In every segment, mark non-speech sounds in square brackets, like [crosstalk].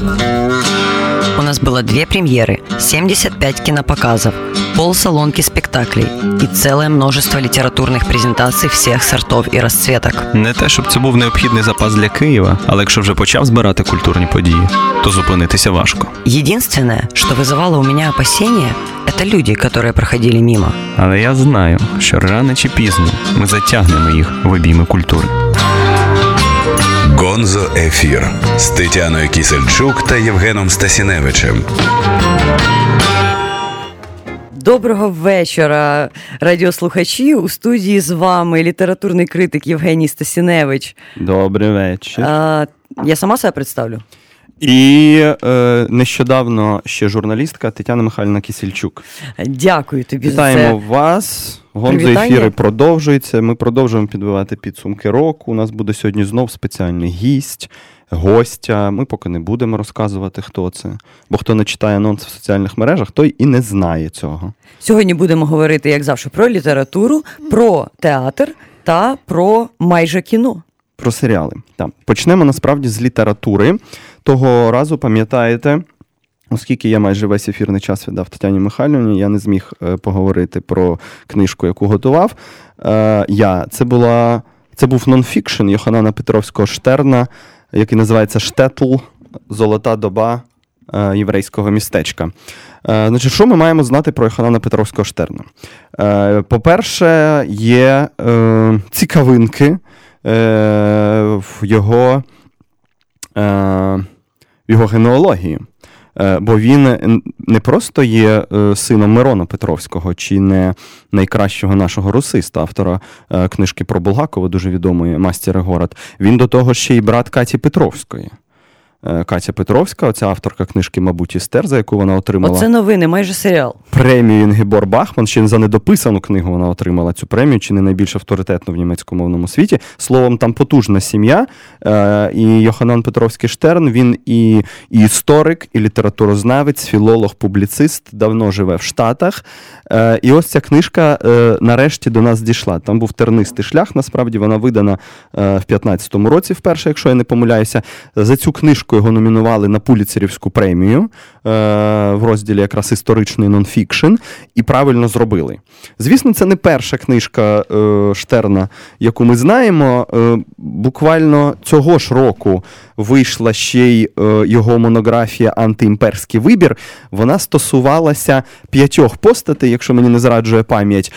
У нас было две премьеры, 75 кинопоказов, полсалонки спектаклей и целое множество литературных презентаций всех сортов і розцветок. Не те, щоб це був необхідний запас для Києва, але якщо вже почав збирати культурні події, то зупинитися важко. Единственное, что вызывало у меня опасения, это люди, которые проходили мимо. Але я знаю, що рано чи пізно ми затягнемо їх в обійми культури. Гонзо Ефір з Тетяною Кісельчук та Євгеном Стасіневичем. Доброго вечора, радіослухачі. У студії з вами літературний критик Євгеній Стасіневич. Добрий вечір. А, я сама себе представлю. І е, нещодавно ще журналістка Тетяна Михайлівна Кісільчук. Дякую тобі Вітаємо за це. вас. Гонзо ефіри продовжуються. Ми продовжуємо підбивати підсумки року. У нас буде сьогодні знов спеціальний гість, гостя. Ми поки не будемо розказувати, хто це. Бо хто не читає анонси в соціальних мережах, той і не знає цього. Сьогодні будемо говорити, як завжди, про літературу, про театр та про майже кіно. Про серіали. Так. Почнемо насправді з літератури. Того разу, пам'ятаєте, оскільки я майже весь ефірний час віддав Тетяні Михайлівні, я не зміг е, поговорити про книжку, яку готував. Е, я. Це, була, це був нонфікшн Йоханана Петровського Штерна, який називається Штетл Золота доба е, єврейського містечка. Значить, що ми маємо знати про Йоханана Петровського Штерна? По-перше, є цікавинки в його, в його генеалогії. Е, Бо він не просто є е, сином Мирона Петровського, чи не найкращого нашого русиста, автора е, книжки про Булгакова, дуже відомої Мастер і город. Він до того ще й брат Каті Петровської. Е, Катя Петровська, оця авторка книжки, мабуть, Істер, за яку вона отримала Оце новини, майже серіал. премію Інгебор Бахман. Ще за недописану книгу вона отримала цю премію, чи не найбільш авторитетну в німецькомовному світі. Словом, там потужна сім'я. Е, і Йоханан Петровський Штерн, він і, і історик, і літературознавець, філолог, публіцист, давно живе в Штатах. Е, і ось ця книжка нарешті до нас дійшла. Там був тернистий шлях. Насправді вона видана в 15-му році, вперше, якщо я не помиляюся. За цю книжку його номінували на Пуліцерівську премію е, в розділі якраз історичний нонфікшн, і правильно зробили. Звісно, це не перша книжка е, Штерна, яку ми знаємо. Е, буквально цього ж року вийшла ще й його монографія Антиімперський вибір. Вона стосувалася п'ятьох постатей, якщо мені не зраджує пам'ять.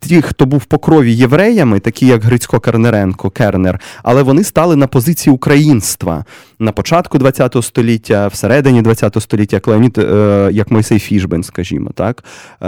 Ті, хто був по крові євреями, такі як Грицько Кернеренко, Кернер, але вони стали на позиції українства на початку ХХ століття, всередині ХХ століття, як Леонід, е, як Мойсей Фішбен, скажімо, так, е,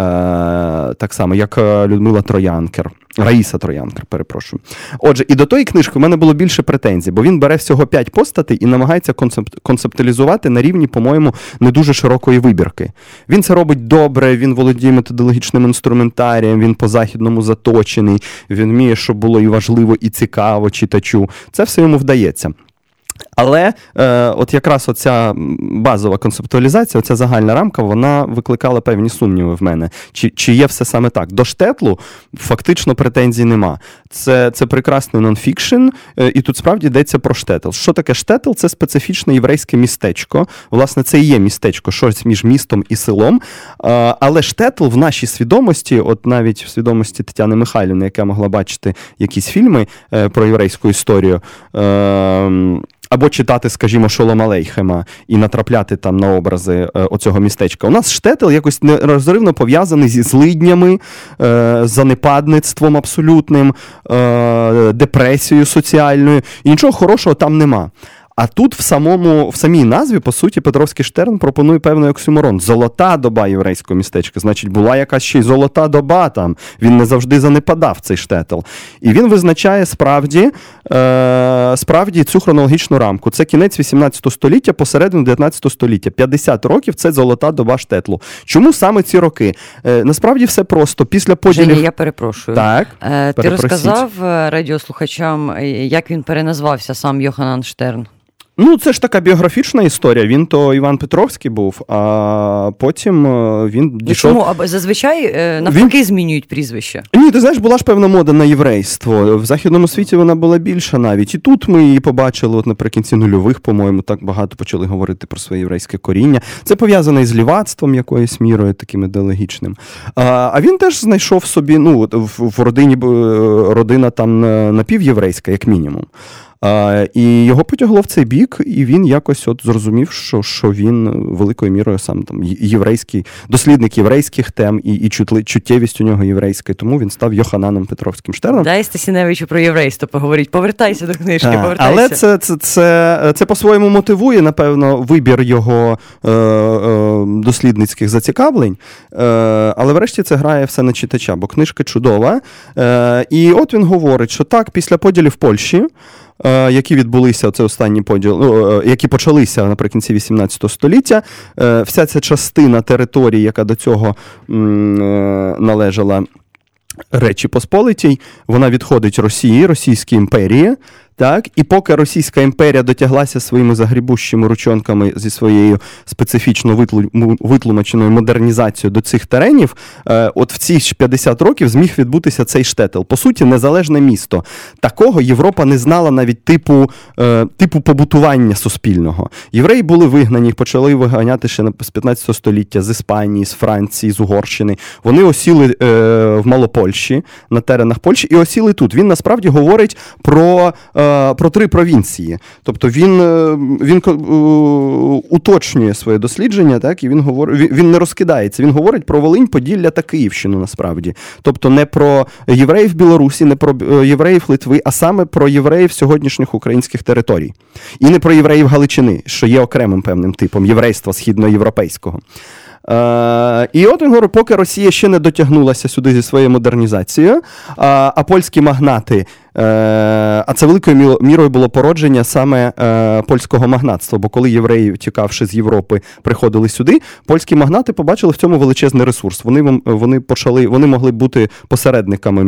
так само, як е, Людмила Троянкер. Раїса Троянкер, перепрошую. Отже, і до тої книжки в мене було більше претензій, бо він бере всього п'ять постатей і намагається концепт, концептуалізувати на рівні, по-моєму, не дуже широкої вибірки. Він це робить добре, він володіє методологічним інструментарієм, він по-західному заточений, він вміє, щоб було і важливо, і цікаво читачу. Це все йому вдається. Але е, от якраз оця базова концептуалізація, оця загальна рамка, вона викликала певні сумніви в мене. Чи, чи є все саме так? До штетлу фактично претензій нема. Це, це прекрасний нонфікшн, е, і тут справді йдеться про штетл. Що таке штетл? Це специфічне єврейське містечко. Власне, це і є містечко, щось між містом і селом. Е, але штетл в нашій свідомості, от навіть в свідомості Тетяни Михайлівни, яка могла бачити якісь фільми е, про єврейську історію. Е, або читати, скажімо, Шолома Лейхема і натрапляти там на образи е, оцього містечка. У нас штетел якось нерозривно пов'язаний зі злиднями, е, занепадництвом абсолютним, е, депресією соціальною. І нічого хорошого там нема. А тут в самому в самій назві, по суті, Петровський Штерн пропонує певний оксюморон. Золота доба єврейського містечка. Значить, була якась ще й золота доба там. Він не завжди занепадав цей штетл. І він визначає справді, е, справді цю хронологічну рамку. Це кінець 18 століття, посередину 19 століття. 50 років це золота доба штетлу. Чому саме ці роки? Е, насправді все просто. Після поділів. Женя, я перепрошую. Так, Е, Ти розказав е, радіослухачам, е, як він переназвався сам Йоханан Штерн? Ну, це ж така біографічна історія. Він то Іван Петровський був, а потім е, він Ну, дійшов. чому? А зазвичай е, навпаки змінюють прізвище. Ні, ти знаєш, була ж певна мода на єврейство. В західному світі вона була більша навіть. І тут ми її побачили, от наприкінці нульових, по-моєму, так багато почали говорити про своє єврейське коріння. Це пов'язане із лівацтвом якоюсь мірою, таким ідеологічним. А він теж знайшов собі, ну, в, родині е, родина там напівєврейська, як мінімум. А, І його потягло в цей бік, і він якось от зрозумів, що що він великою мірою сам там єврейський дослідник єврейських тем і і чутли, чуттєвість у нього єврейська. Тому він став Йохананом Петровським Штерном. Дай Стасіневичу про єврейство поговорить. Повертайся до книжки, а, повертайся. Але це це, це, це по-своєму мотивує, напевно, вибір його е, е, дослідницьких зацікавлень. Е, Але врешті це грає все на читача, бо книжка чудова. Е, І от він говорить, що так, після поділів Польщі. Е, які відбулися це останні поділ, ну, е, які почалися наприкінці 18 століття. Е, вся ця частина території, яка до цього належала Речі Посполитій, вона відходить Росії, Російській імперії. Так, і поки Російська імперія дотяглася своїми загрібущими ручонками зі своєю специфічно витлумаченою модернізацією до цих теренів, е, от в ці 50 років зміг відбутися цей штетел. По суті, незалежне місто. Такого Європа не знала навіть типу е, типу побутування суспільного. Євреї були вигнані, почали виганяти ще з 15 століття з Іспанії, з Франції, з Угорщини. Вони осіли е, в Малопольщі на теренах Польщі і осіли тут. Він насправді говорить про. Е, про три провінції. Тобто він е, він е, уточнює своє дослідження, так і він говорить, він не розкидається. Він говорить про Волинь, Поділля та Київщину насправді. Тобто не про євреїв Білорусі, не про євреїв Литви, а саме про євреїв сьогоднішніх українських територій. І не про євреїв Галичини, що є окремим певним типом єврейства східноєвропейського. Е, І от він говорить, поки Росія ще не дотягнулася сюди зі своєю модернізацією, а, а польські магнати а це великою мірою було породження саме е, польського магнатства. Бо коли євреї, тікавши з Європи, приходили сюди, польські магнати побачили в цьому величезний ресурс. Вони вони почали, вони могли бути посередниками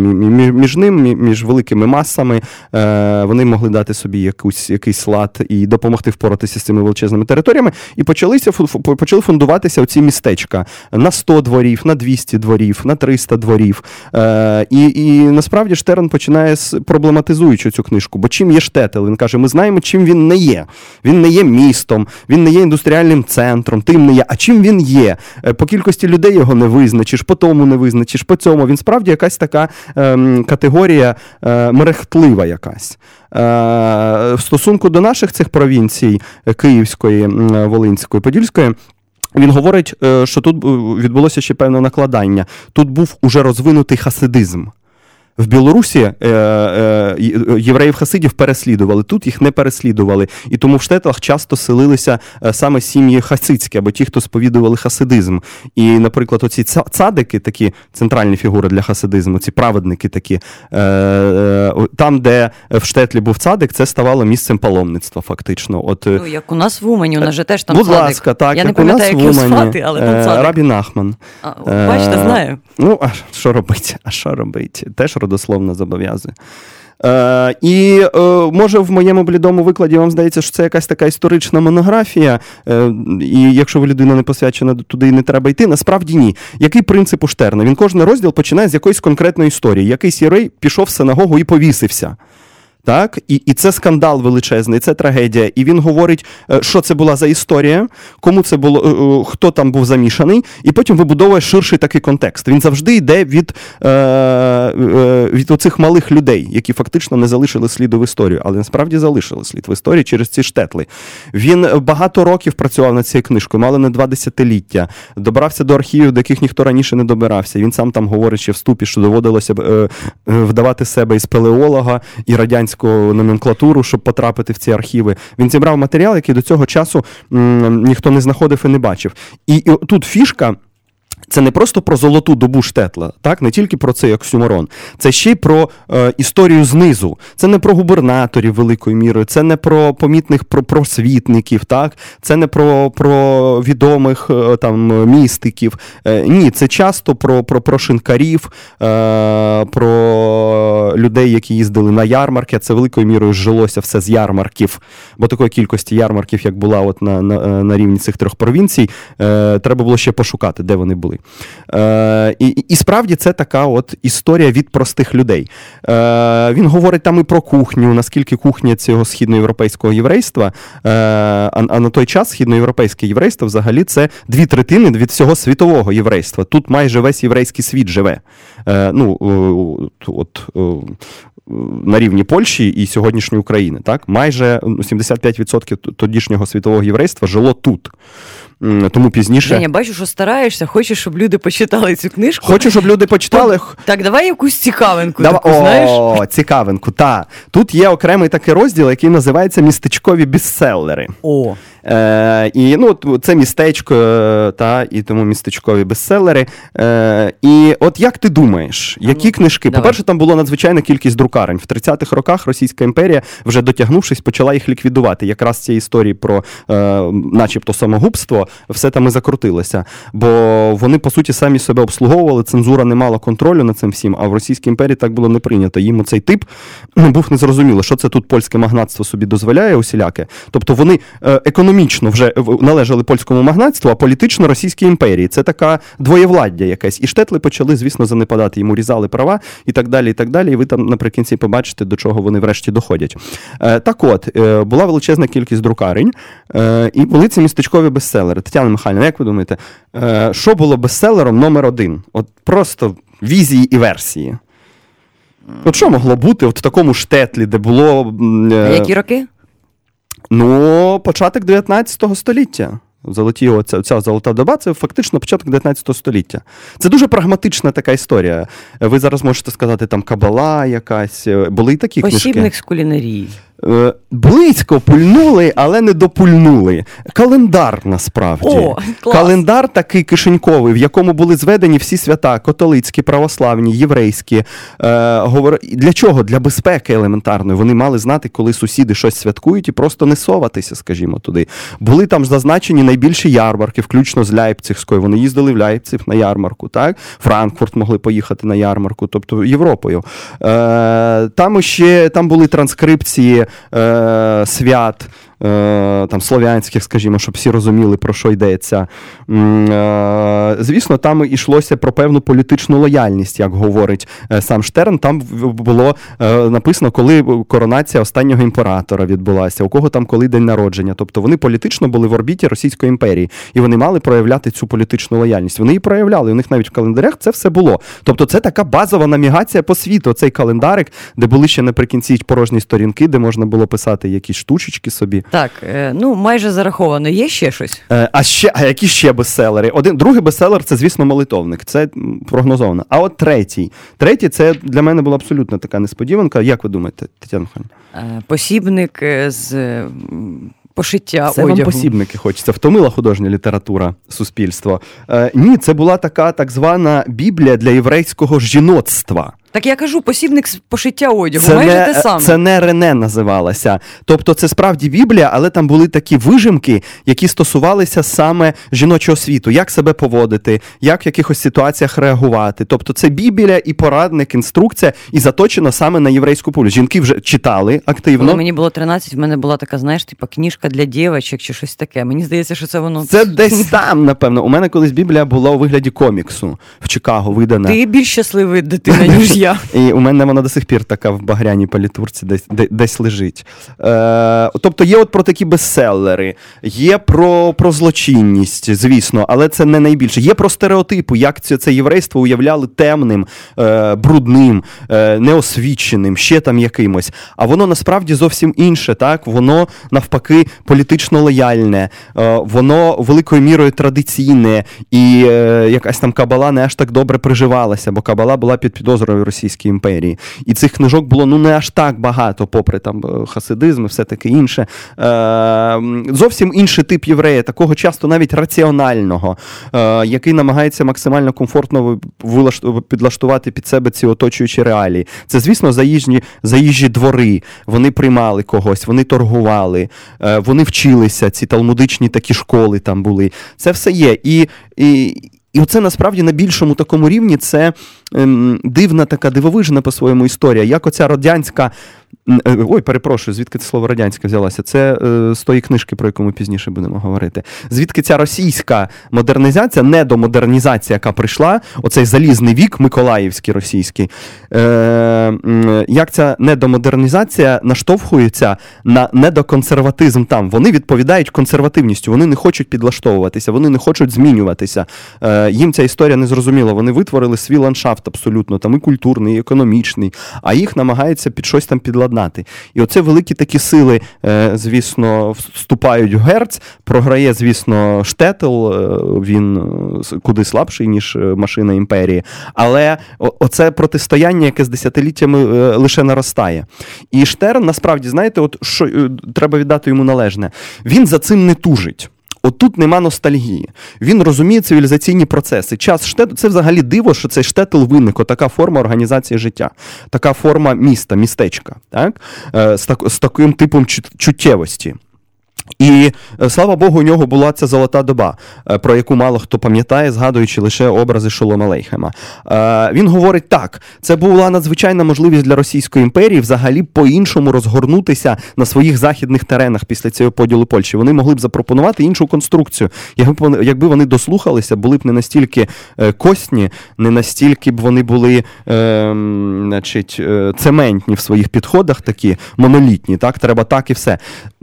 між ним, між великими масами. Е, вони могли дати собі якусь якийсь лад і допомогти впоратися з цими величезними територіями. І почалися почали фундуватися оці містечка на 100 дворів, на 200 дворів, на 300 дворів. І і насправді Штерн починає з проблематизуючи цю книжку. Бо чим є штетел? Він каже: ми знаємо, чим він не є. Він не є містом, він не є індустріальним центром, тим не є. А чим він є? Е, по кількості людей його не визначиш, по тому не визначиш, по цьому. Він справді якась така ем, категорія е, мерехтлива якась. Е, в стосунку до наших цих провінцій е, Київської, Волинської, Подільської. Він говорить, що тут відбулося ще певне накладання. Тут був уже розвинутий хасидизм. В Білорусі е, е, євреїв хасидів переслідували, тут їх не переслідували. І тому в штетах часто селилися е, саме сім'ї хасидські або ті, хто сповідували хасидизм. І, наприклад, оці цадики, такі центральні фігури для хасидизму, ці праведники такі, е, е, там, де в штетлі був цадик, це ставало місцем паломництва, фактично. От, е, ну, Як у нас в Умані, у нас же теж там Будь цадик. ласка, так, Я як не у нас в як Умані, звати, але там цадик. Рабі Нахман. А, Бачите, знаю. Ну, а що робити? А що робити? Теж родословно зобов'язує. Е, І е, може в моєму блідому викладі вам здається, що це якась така історична монографія, е, і якщо ви людина не посвячена туди не треба йти, насправді ні. Який принцип у Штерна? Він кожен розділ починає з якоїсь конкретної історії. Якийсь єрей пішов в синагогу і повісився. Так, і і це скандал величезний, це трагедія. І він говорить, е, що це була за історія, кому це було, е, е, хто там був замішаний, і потім вибудовує ширший такий контекст. Він завжди йде від від оцих малих людей, які фактично не залишили сліду в історію, але насправді залишили слід в історії через ці штетли. Він багато років працював над цією книжкою, мало не два десятиліття. Добрався до архівів, до яких ніхто раніше не добирався. Він сам там говорить ще в ступі, що доводилося вдавати себе і спелеолога, і радянського радянську номенклатуру, щоб потрапити в ці архіви. Він зібрав матеріал, який до цього часу м, ніхто не знаходив і не бачив. І, і тут фішка. Це не просто про золоту добу штетла, так не тільки про цей оксюморон, це ще й про е, історію знизу. Це не про губернаторів великою мірою, це не про помітних про просвітників, так це не про про відомих е, там містиків. Е, ні, це часто про про, про шинкарів, е, про людей, які їздили на ярмарки. Це великою мірою жилося все з ярмарків. Бо такої кількості ярмарків, як була от на на, на рівні цих трьох провінцій, е, треба було ще пошукати, де вони були. Е, І і справді це така от історія від простих людей. Е, Він говорить там і про кухню, наскільки кухня цього східноєвропейського єврейства, е, а, а на той час східноєвропейське єврейство взагалі це дві третини від всього світового єврейства. Тут майже весь єврейський світ живе. Е, ну, от, на рівні Польщі і сьогоднішньої України. Так? Майже 75% тодішнього світового єврейства жило тут. Тому пізніше. Я бачу, що стараєшся, хочеш, щоб люди почитали цю книжку. Хочу, щоб люди почитали. Так, давай якусь цікавинку. Дав... таку, знаєш? О, цікавинку, так. Тут є окремий такий розділ, який називається Містечкові бестселери. О. Е, І ну, це містечко, е, та, і тому містечкові бестселери. Е, І от як ти думаєш, які ну, книжки? Давай. По-перше, там була надзвичайна кількість друкарень. В 30-х роках Російська імперія, вже дотягнувшись, почала їх ліквідувати. Якраз ці історії про, е, начебто, самогубство, все там і закрутилося. Бо вони, по суті, самі себе обслуговували, цензура не мала контролю над цим всім, а в Російській імперії так було не прийнято. Їм цей тип був незрозуміло, що це тут польське магнатство собі дозволяє усіляке. Тобто вони е, економічно економічно вже належали польському магнатству, а політично Російській імперії. Це така двоєвладдя якесь. І штетли почали, звісно, занепадати. Йому різали права і так далі. І так далі. І ви там наприкінці побачите, до чого вони врешті доходять. Е, так от, е, була величезна кількість друкарень, е, і були ці містечкові бестселери. Тетяна Михайлівна, як ви думаєте, що було бестселером номер один? От просто візії і версії. От що могло бути от в такому штетлі, де було. Які роки? Ну, початок 19 століття. Золоті, оця, ця золота доба це фактично початок 19 століття. Це дуже прагматична така історія. Ви зараз можете сказати, там кабала якась. Були й такі Посібник книжки. з кулінарії. Е, близько пульнули, але не допульнули. Календар насправді. О, клас. Календар такий кишеньковий, в якому були зведені всі свята: католицькі, православні, єврейські. Е. Для чого? Для безпеки елементарної. Вони мали знати, коли сусіди щось святкують, і просто не соватися, скажімо, туди. Були там зазначені найбільші ярмарки, включно з Ляйпцигською. Вони їздили в Ляйпциг на ярмарку. так? Франкфурт могли поїхати на ярмарку, тобто Європою. Е, Там ще там були транскрипції е, свят там слов'янських, скажімо, щоб всі розуміли, про що йдеться. Е, звісно, там йшлося про певну політичну лояльність, як говорить е, сам Штерн. Там було написано, коли коронація останнього імператора відбулася, у кого там коли день народження. Тобто вони політично були в орбіті Російської імперії, і вони мали проявляти цю політичну лояльність. Вони її проявляли. У них навіть в календарях це все було. Тобто, це така базова намігація по світу. Цей календарик, де були ще наприкінці порожні сторінки, де можна було писати якісь штучечки собі. Так, е, ну майже зараховано. Є ще щось? Е, а ще а які ще бестселери? Один другий бестселер це, звісно, молитовник. Це прогнозовано. А от третій. Третій це для мене була абсолютно така несподіванка. Як ви думаєте, Тетяна Михайлівна? Е, посібник з. Пошиття це одягу. вам посібники хочеться. Втомила художня література суспільство. Е, Ні, це була така так звана Біблія для єврейського жіноцтва. Так я кажу, посібник з пошиття одягу. Це майже не, те саме. Це не Рене називалася. Тобто, це справді Біблія, але там були такі вижимки, які стосувалися саме жіночого світу, як себе поводити, як в якихось ситуаціях реагувати. Тобто, це Біблія і порадник, інструкція, і заточена саме на єврейську публіку. Жінки вже читали активно. Коли мені було 13, в мене була така, знаєш, типа книжка для дівчаток чи щось таке. Мені здається, що це воно. Це десь там, напевно. У мене колись Біблія була у вигляді коміксу в Чикаго видана. Ти більш щасливий дитина, [laughs] ніж я. І у мене вона до сих пір така в багряній палітурці десь десь лежить. Е, Тобто є от про такі бестселери, є про про злочинність, звісно, але це не найбільше. Є про стереотипи, як це це єврейство уявляли темним, е, брудним, е, неосвіченим, ще там якимось. А воно насправді зовсім інше. так? Воно навпаки політично лояльне, е, воно великою мірою традиційне, і е, якась там кабала не аж так добре приживалася, бо кабала була під підозрою Російській імперії. І цих книжок було ну не аж так багато, попри там е, хасидизм і все таке інше. Е, Зовсім інший тип єврея, такого часто навіть раціонального, е, який намагається максимально комфортно підлаштувати під себе ці оточуючі реалії. Це, звісно, заїжджі, заїжджі двори. Вони приймали когось, вони торгували, е, вони вчилися, ці талмудичні такі школи там були. Це все є. І, і, і оце насправді на більшому такому рівні це ем, дивна така дивовижна по-своєму історія. Як оця радянська ой, перепрошую, звідки це слово радянське взялося? Це е, з тої книжки, про яку ми пізніше будемо говорити. Звідки ця російська модернізація, недомодернізація, яка прийшла, оцей залізний вік, Миколаївський російський. Е, Як ця недомодернізація наштовхується на недоконсерватизм там? Вони відповідають консервативністю, вони не хочуть підлаштовуватися, вони не хочуть змінюватися. Е, Їм ця історія не зрозуміла. Вони витворили свій ландшафт абсолютно, там і культурний, і економічний, а їх намагаються під щось там підладнати обладнати. І оце великі такі сили, е, звісно, вступають в герц. Програє, звісно, штетл, е, він е, куди слабший, ніж машина імперії. Але оце протистояння, яке з десятиліттями лише наростає. І Штерн, насправді, знаєте, от що треба віддати йому належне, він за цим не тужить. Отут нема ностальгії. Він розуміє цивілізаційні процеси. Час штету це взагалі диво, що цей штетл виник, така форма організації життя, така форма міста, містечка, так? Е, з, так, з таким типом чуттєвості. І е, слава Богу, у нього була ця золота доба, е, про яку мало хто пам'ятає, згадуючи лише образи Шолома Лейхема. Е, він говорить так: це була надзвичайна можливість для Російської імперії взагалі по-іншому розгорнутися на своїх західних теренах після цього поділу Польщі. Вони могли б запропонувати іншу конструкцію. Якби вони дослухалися, були б не настільки косні, не настільки б вони були е, значить, цементні в своїх підходах, такі монолітні. Так, треба так і все.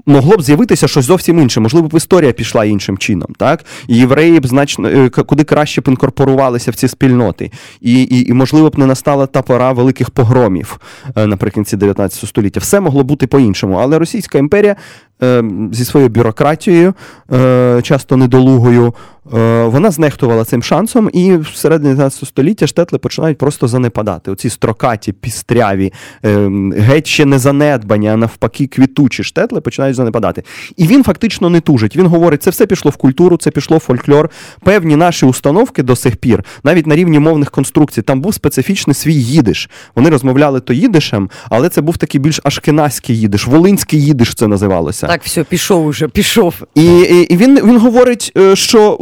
Могло б з'явитися щось зовсім інше. Можливо, б історія пішла іншим чином, так? І євреї б значно е, куди краще б інкорпорувалися в ці спільноти. І, і, і можливо б не настала та пора великих погромів е, наприкінці 19 століття. Все могло бути по-іншому. Але Російська імперія Е, зі своєю бюрократією, часто недолугою, вона знехтувала цим шансом, і в середині 19 століття штетли починають просто занепадати. Оці строкаті, пістряві, геть ще не занедбані, а навпаки, квітучі штетли починають занепадати. Він фактично не тужить. Він говорить, це все пішло в культуру, це пішло в фольклор. Певні наші установки до сих пір, навіть на рівні мовних конструкцій, там був специфічний свій їдиш. Вони розмовляли то їдишем, але це був такий більш ашкеназький їдиш, волинський їдиш це називалося. Так, все, пішов уже, пішов. І і, і він він говорить, е, що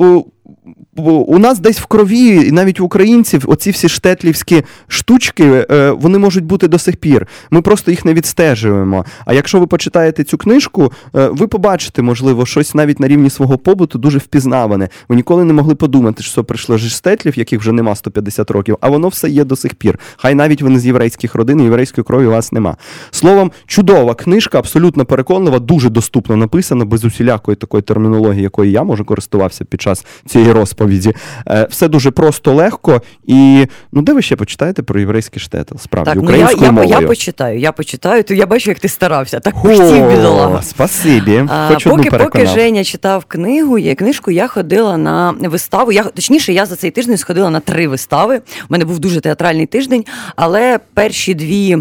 у нас десь в крові, і навіть у українців, оці всі штетлівські штучки, е, вони можуть бути до сих пір. Ми просто їх не відстежуємо. А якщо ви почитаєте цю книжку, е, ви побачите, можливо, щось навіть на рівні свого побуту дуже впізнаване. Ви ніколи не могли подумати, що прийшло ж штетлів, яких вже нема 150 років, а воно все є до сих пір. Хай навіть ви не з єврейських родин, єврейської крові у вас нема. Словом, чудова книжка, абсолютно переконлива, дуже доступно написана, без усілякої такої термінології, якої я може користувався під час цієї розповіді розповіді. Е, все дуже просто, легко. І ну, де ви ще почитаєте про єврейський штетл? Справді, так, українською ну, я, мовою. Я, я почитаю, я почитаю, то я бачу, як ти старався. Так хотів бідолага. Спасибі. Хоч поки, поки Женя читав книгу, є книжку, я ходила на виставу. Я, Точніше, я за цей тиждень сходила на три вистави. У мене був дуже театральний тиждень, але перші дві.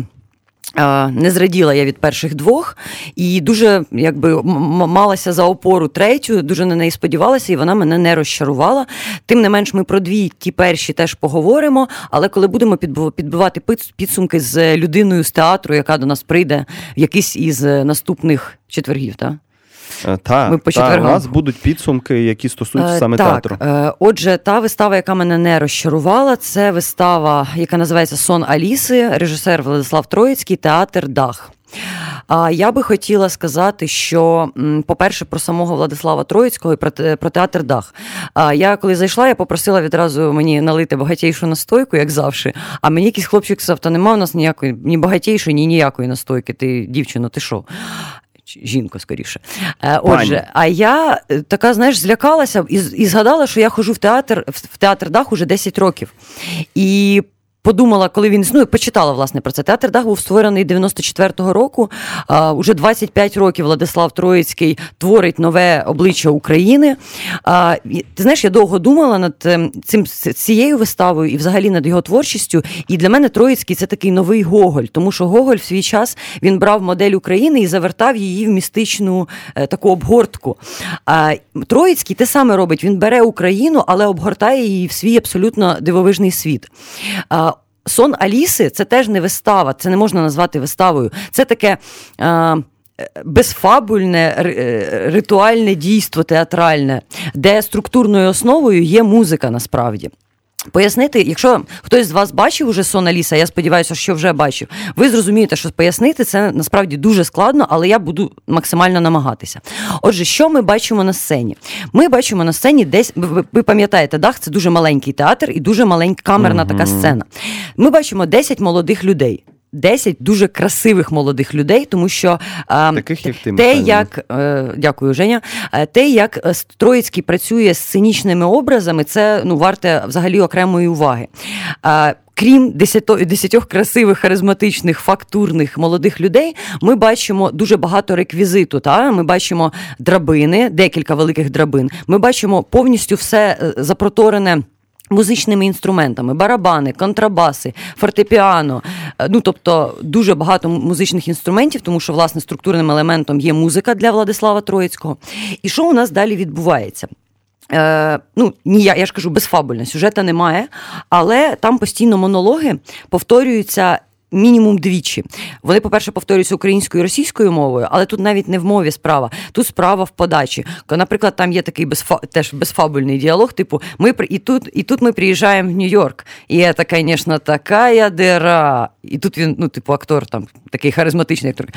Не зраділа я від перших двох і дуже якби малася за опору третю, дуже на неї сподівалася, і вона мене не розчарувала. Тим не менш, ми про дві ті перші теж поговоримо. Але коли будемо підбивати підсумки з людиною з театру, яка до нас прийде в якийсь із наступних четвергів, так? Е, та, та, у нас будуть підсумки, які стосуються е, саме так, театру. Е, отже, та вистава, яка мене не розчарувала, це вистава, яка називається Сон Аліси, режисер Владислав Троїцький, театр Дах. А я би хотіла сказати, що, по-перше, про самого Владислава Троїцького і про, про театр Дах. А я коли зайшла, я попросила відразу мені налити багатійшу настойку, як завжди. А мені якийсь хлопчик сказав, та нема у нас ніякої ні багатійшої, ні ніякої настойки. Ти, дівчино, ти що? Жінка скоріше. Отже, отже, а я е, така, знаєш, злякалася і і згадала, що я ходжу в театр в театр Дах уже 10 років. І подумала, коли він існує, почитала власне про це. Театр Дах був створений 94-го року. А, Уже 25 років Владислав Троїцький творить нове обличчя України. А, Ти знаєш, я довго думала над ем, цим цією виставою і взагалі над його творчістю. І для мене Троїцький це такий новий Гоголь, тому що Гоголь в свій час він брав модель України і завертав її в містичну е, таку обгортку. А Троїцький те саме робить: він бере Україну, але обгортає її в свій абсолютно дивовижний світ. Сон Аліси це теж не вистава, це не можна назвати виставою. Це таке. Е, Безфабульне е, ритуальне дійство театральне, де структурною основою є музика насправді. Пояснити, якщо хтось з вас бачив уже сон Аліса, я сподіваюся, що вже бачив, ви зрозумієте, що пояснити це насправді дуже складно, але я буду максимально намагатися. Отже, що ми бачимо на сцені? Ми бачимо на сцені десь, ви, ви пам'ятаєте, дах це дуже маленький театр і дуже маленька камерна така сцена. Ми бачимо 10 молодих людей. 10 дуже красивих молодих людей, тому що Таких, як ти, те, як е, дякую, Женя, е, те, як е, Троїцький працює з сценічними образами, це ну варте взагалі окремої уваги. Крім десятьох красивих, харизматичних, фактурних молодих людей, ми бачимо дуже багато реквізиту. Та? Ми бачимо драбини, декілька великих драбин. Ми бачимо повністю все запроторене. Музичними інструментами, барабани, контрабаси, фортепіано, е, ну тобто дуже багато музичних інструментів, тому що власне структурним елементом є музика для Владислава Троїцького. І що у нас далі відбувається? Е, Ну, ні, я, я ж кажу, безфабульно, сюжета немає, але там постійно монологи повторюються мінімум двічі. Вони, по-перше, повторюються українською і російською мовою, але тут навіть не в мові справа, тут справа в подачі. Наприклад, там є такий безфа... теж безфабульний діалог, типу, ми і тут і тут ми приїжджаємо в Нью-Йорк. І це, звісно, така дира. І тут він, ну, типу, актор там такий харизматичний актор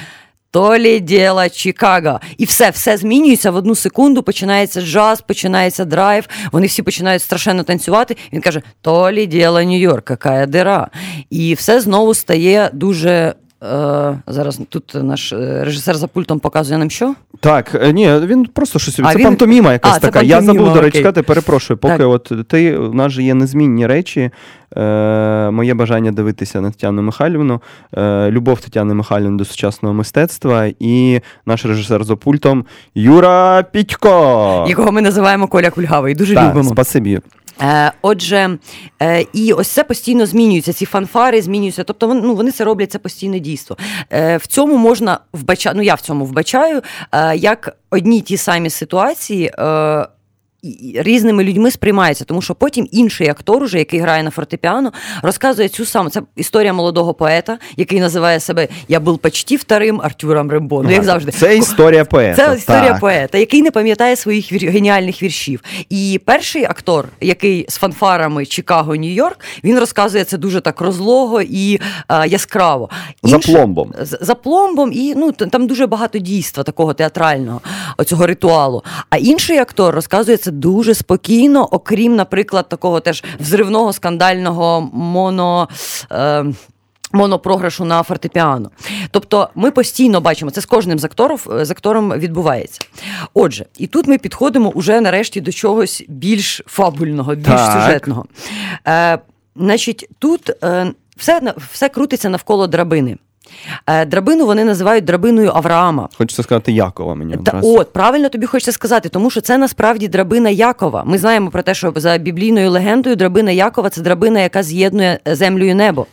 то лі діла Чикаго. І все все змінюється в одну секунду. Починається джаз, починається драйв. Вони всі починають страшенно танцювати. Він каже: то лі діла Нью-Йорк, яка дира. І все знову стає дуже Е, зараз тут наш е, режисер за пультом показує нам що? Так, е, ні, він просто щось. А, це він... пантоміма якась а, така. Пантоміма, Я забув, до речі, сказати, перепрошую, поки так. от ти у нас же є незмінні речі. Е, Моє бажання дивитися на Тетяну Михайлівну, е, любов Тетяни Михайлівни до сучасного мистецтва і наш режисер за пультом Юра Пітько. Якого ми називаємо Коля Кульгавий. Дуже так, любимо. Спасибі. Е, отже, е, і ось це постійно змінюється. Ці фанфари змінюються. Тобто, ну, вони це роблять це постійне дійство. Е, в цьому можна вбачати, ну я в цьому вбачаю, як одні ті самі ситуації різними людьми сприймається, тому що потім інший актор, уже, який грає на фортепіано, розказує цю саму це історія молодого поета, який називає себе Я був почти вторим Артюром Рембо. Ну, як завжди, це історія [laughs] поета. Це історія так. поета, який не пам'ятає своїх вір... геніальних віршів. І перший актор, який з фанфарами Чикаго, Нью-Йорк, він розказує це дуже так розлого і а, яскраво. Інший... За пломбом. За пломбом, і ну там дуже багато дійства такого театрального, оцього ритуалу. А інший актор розказує це дуже спокійно, окрім, наприклад, такого теж взривного скандального моно. Е, Монопрограшу на фортепіано. Тобто ми постійно бачимо, це з кожним з акторів, з актором відбувається. Отже, і тут ми підходимо уже нарешті до чогось більш фабульного, більш так. сюжетного. Е, Значить, тут е, все, все крутиться навколо драбини. Е, драбину вони називають драбиною Авраама. Хочеться сказати Якова мені. Та, От, правильно тобі хочеться сказати, тому що це насправді драбина Якова. Ми знаємо про те, що за біблійною легендою драбина Якова це драбина, яка з'єднує землю і небо.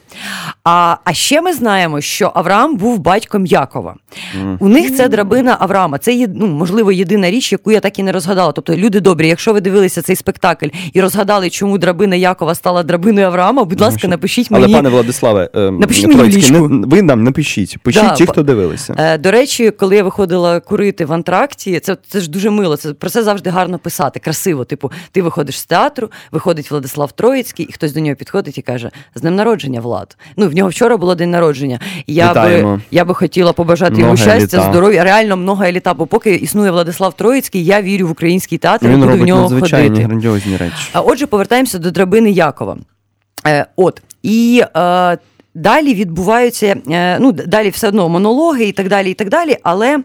А а ще ми знаємо, що Авраам був батьком Якова. Mm. У них це драбина Авраама. Це ну, можливо єдина річ, яку я так і не розгадала. Тобто, люди добрі, якщо ви дивилися цей спектакль і розгадали, чому драбина Якова стала драбиною Авраама, будь ласка, напишіть мені. Але пане Владиславе, ем, напишіть мені. Не, ви нам напишіть. Пишіть да, ті, хто дивилися. Е, до речі, коли я виходила курити в антракті, це це ж дуже мило. Це про це завжди гарно писати. Красиво. Типу, ти виходиш з театру, виходить Владислав Троїцький, і хтось до нього підходить і каже: з днем народження, Влад. Ну в нього вчора було день народження. Я би я би хотіла побажати много йому щастя, еліта. здоров'я. Реально много еліта, бо поки існує Владислав Троїцький, я вірю в український театр Він і буду в нього ходити. грандіозні речі. А отже, повертаємося до драбини Якова. Е, От і. Е, Далі відбуваються, е, ну далі все одно монологи і так далі. і так далі. Але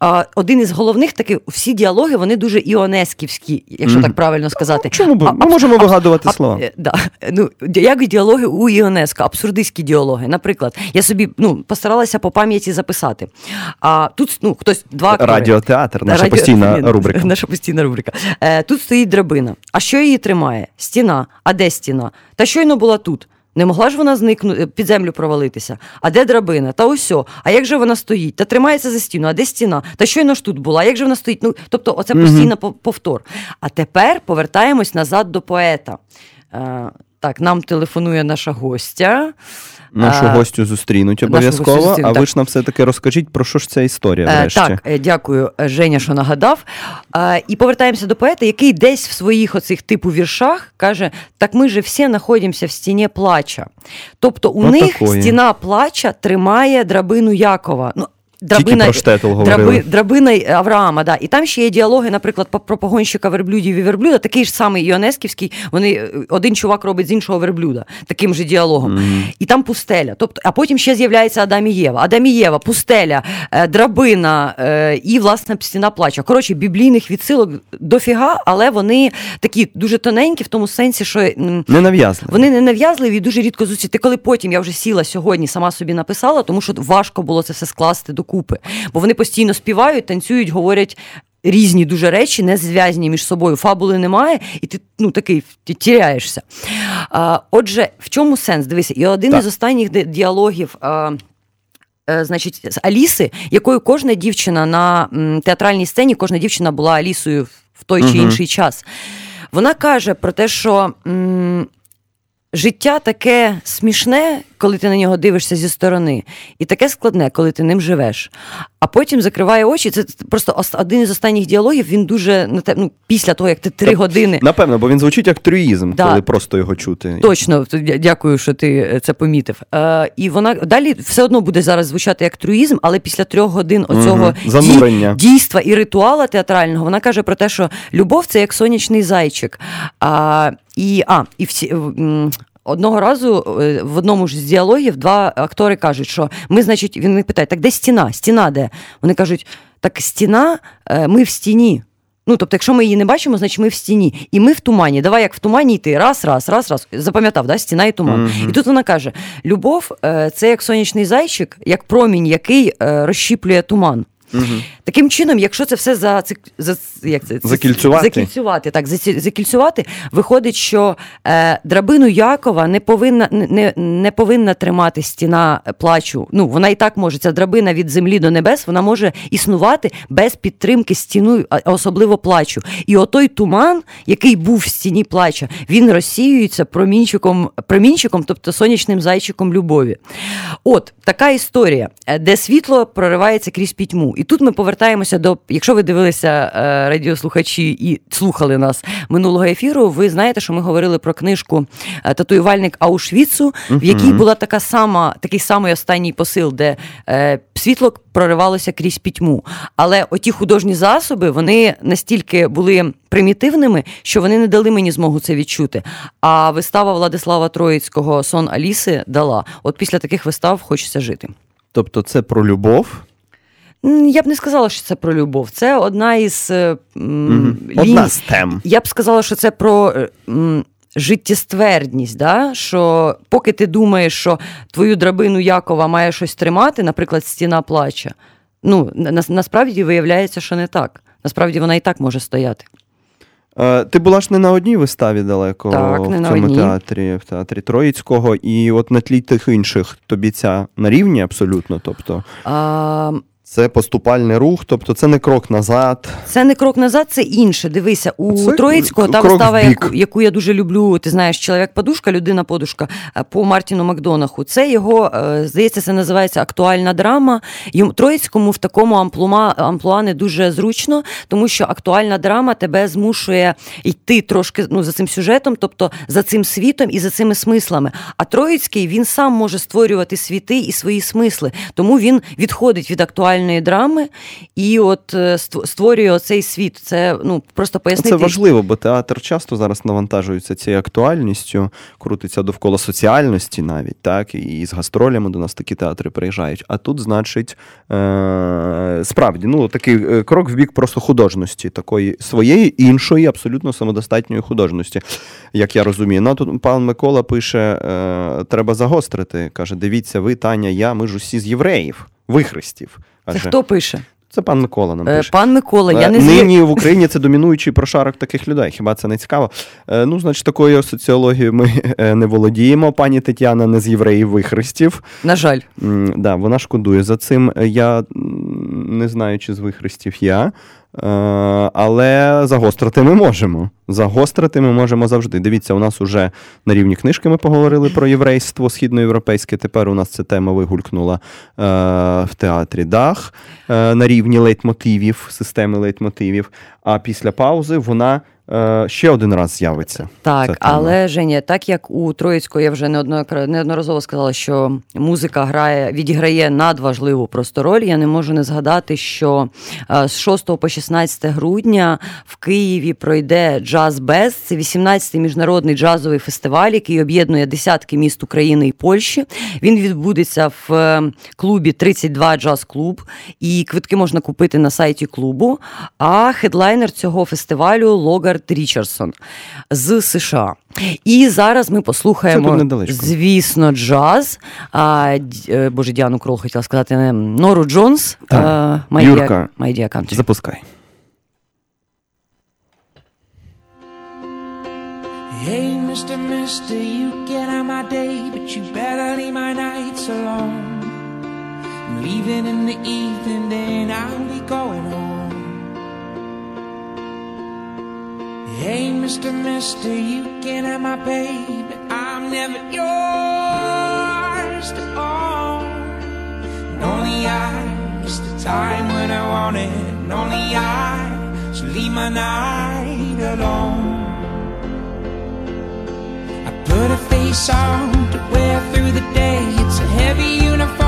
а, один із головних таких всі діалоги вони дуже іонесківські, якщо mm. так правильно сказати. Чому б? Ми можемо вигадувати слова. А, да. ну, Як діалоги у Іонеско, абсурдистські діалоги. Наприклад, я собі ну, постаралася по пам'яті записати. А тут ну, хтось два актори. Радіотеатр, наша Радіо... постійна [laughs] рубрика. Наша постійна рубрика. Е, Тут стоїть драбина. А що її тримає? Стіна. А де стіна? Та щойно була тут. Не могла ж вона зникнути під землю провалитися. А де драбина? Та усьо. А як же вона стоїть? Та тримається за стіну, а де стіна? Та щойно ж тут була? А як же вона стоїть? Ну, Тобто, оце постійно повтор. А тепер повертаємось назад до поета. Е, Так, нам телефонує наша гостя. Нашу гостю зустрінуть обов'язково. А ви ж нам все-таки розкажіть, про що ж ця історія? Е, врешті? Так, е, дякую, е, Женя, що нагадав. І повертаємося до поета, який десь в своїх оцих типу віршах каже: так ми же всі знаходимося в стіні плача. Тобто у От них такої. стіна плача тримає драбину Якова. Ну, Драбина про Штетл драби, драбина Авраама. Да. І там ще є діалоги, наприклад, про погонщика верблюдів і верблюда, такий ж самий Іонесківський, вони е, один чувак робить з іншого верблюда, таким же діалогом. Mm-hmm. І там пустеля. Тобто, А потім ще з'являється Адам і Єва. Адам і Єва, пустеля, е, драбина е, і, власне, стіна плача. Коротше, біблійних відсилок дофіга, але вони такі дуже тоненькі, в тому сенсі, що не нав'язливі. Вони не нав'язливі і дуже рідко зустріти. Ти коли потім я вже сіла сьогодні, сама собі написала, тому що важко було це все скласти до докупи. Бо вони постійно співають, танцюють, говорять. Різні дуже речі, не зв'язані між собою, фабули немає, і ти ну такий ти тіряєшся. А, Отже, в чому сенс? Дивися, і один так. із останніх діалогів. А, е, Значить, з Аліси, якою кожна дівчина на театральній сцені, кожна дівчина була Алісою в той угу. чи інший час. Вона каже про те, що м, життя таке смішне, коли ти на нього дивишся зі сторони, і таке складне, коли ти ним живеш. А потім закриває очі. Це просто один із останніх діалогів. Він дуже на ну, після того, як ти три так, години. Напевно, бо він звучить як трюїзм, да. коли просто його чути. Точно, дякую, що ти е, це помітив. Е, І вона далі все одно буде зараз звучати як трюїзм, але після трьох годин оцього угу. дійства і ритуала театрального вона каже про те, що любов це як сонячний зайчик. А, І а, і всі Одного разу е, в одному ж з діалогів два актори кажуть, що ми, значить, він питає, так де стіна? Стіна де? Вони кажуть, так стіна, е, ми в стіні. Ну, тобто, якщо ми її не бачимо, значить ми в стіні. І ми в тумані. Давай як в тумані йти. Раз, раз, раз, раз. Запам'ятав, да? стіна і туман. Mm-hmm. І тут вона каже: любов е, це як сонячний зайчик, як промінь, який розщіплює туман. Угу. Таким чином, якщо це все за, за як це, закільцювати, закільцювати, так, закільцювати, виходить, що е, драбину Якова не повинна не, не повинна тримати стіна плачу. Ну, Вона і так може, ця драбина від землі до небес, вона може існувати без підтримки стіну, особливо плачу. І отой туман, який був в стіні плача, він розсіюється промінчиком, промінчиком, тобто сонячним зайчиком любові. От така історія, е, де світло проривається крізь пітьму. І тут ми повертаємося до, якщо ви дивилися е, радіослухачі і слухали нас минулого ефіру, ви знаєте, що ми говорили про книжку е, Татуювальник Аушвіцу, в якій була така сама, такий самий останній посил, де е, світло проривалося крізь пітьму. Але оті художні засоби вони настільки були примітивними, що вони не дали мені змогу це відчути. А вистава Владислава Троїцького Сон Аліси дала. От після таких вистав хочеться жити. Тобто, це про любов. Я б не сказала, що це про любов. Це одна із угу. ліній. Одна з тем. Я б сказала, що це про е, м, життєствердність. Да? Що поки ти думаєш, що твою драбину Якова має щось тримати, наприклад, стіна плача. Ну, на, насправді виявляється, що не так. Насправді вона і так може стояти. Е, ти була ж не на одній виставі далеко так, в не цьому на одній. театрі, в театрі Троїцького, і от на тлі тих інших тобі ця на рівні абсолютно. тобто... А... Це поступальний рух, тобто це не крок назад. Це не крок назад, це інше. Дивися, у це Троїцького та вистава, яку, яку я дуже люблю. Ти знаєш, чоловік-подушка, людина-подушка е, по Мартіну Макдонаху. Це його, е, здається, це називається актуальна драма. Йому Троїцькому в такому амплуа, амплуа не дуже зручно, тому що актуальна драма тебе змушує йти трошки ну, за цим сюжетом, тобто за цим світом і за цими смислами. А Троїцький він сам може створювати світи і свої смисли, тому він відходить від актуальної соціальної драми і от е, створює оцей світ. Це ну просто пояснити. Це важливо, бо театр часто зараз навантажується цією актуальністю, крутиться довкола соціальності навіть, так, і з гастролями до нас такі театри приїжджають. А тут, значить, е- справді ну, такий е, крок в бік просто художності, такої своєї іншої, абсолютно самодостатньої художності, як я розумію. Ну, тут пан Микола пише: е- треба загострити. Каже: дивіться, ви, Таня, я, ми ж усі з євреїв, вихрестів. Це хто пише? Це пан Микола нам е, пише. Пан Микола, я не Нині в Україні це домінуючий прошарок таких людей. Хіба це не цікаво? Е, ну, значить, такою соціологією ми е, не володіємо. Пані Тетяна не з євреїв вихрестів. На жаль. Да, Вона шкодує за цим. Я не знаю, чи з вихрестів я. Але загострити ми можемо. Загострити ми можемо завжди. Дивіться, у нас уже на рівні книжки ми поговорили про єврейство східноєвропейське. Тепер у нас ця тема вигулькнула е, в театрі Дах е, на рівні лейтмотивів, системи лейтмотивів. А після паузи вона Е, ще один раз з'явиться. Так, але Женя, так як у Троїцького я вже неодноразово сказала, що музика грає, відіграє надважливу просто роль. Я не можу не згадати, що е, з 6 по 16 грудня в Києві пройде джаз Без. Це 18-й міжнародний джазовий фестиваль, який об'єднує десятки міст України і Польщі. Він відбудеться в е, клубі 32 джаз клуб, і квитки можна купити на сайті клубу. А хедлайнер цього фестивалю Логар. Роберт Річардсон з США. І зараз ми послухаємо, звісно, джаз. А, е, Боже, Діану Крол хотіла сказати Нору Джонс. Юрка, Запускай. Hey, Mr. Mister, you get on my day, but you better leave my nights alone. I'm leaving in the evening, then I'll be going home. Hey, Mr. Mister, you can have my baby, I'm never yours to own. And only I miss the time when I want it, and only I should leave my night alone. Put a face on to wear through the day, it's a heavy uniform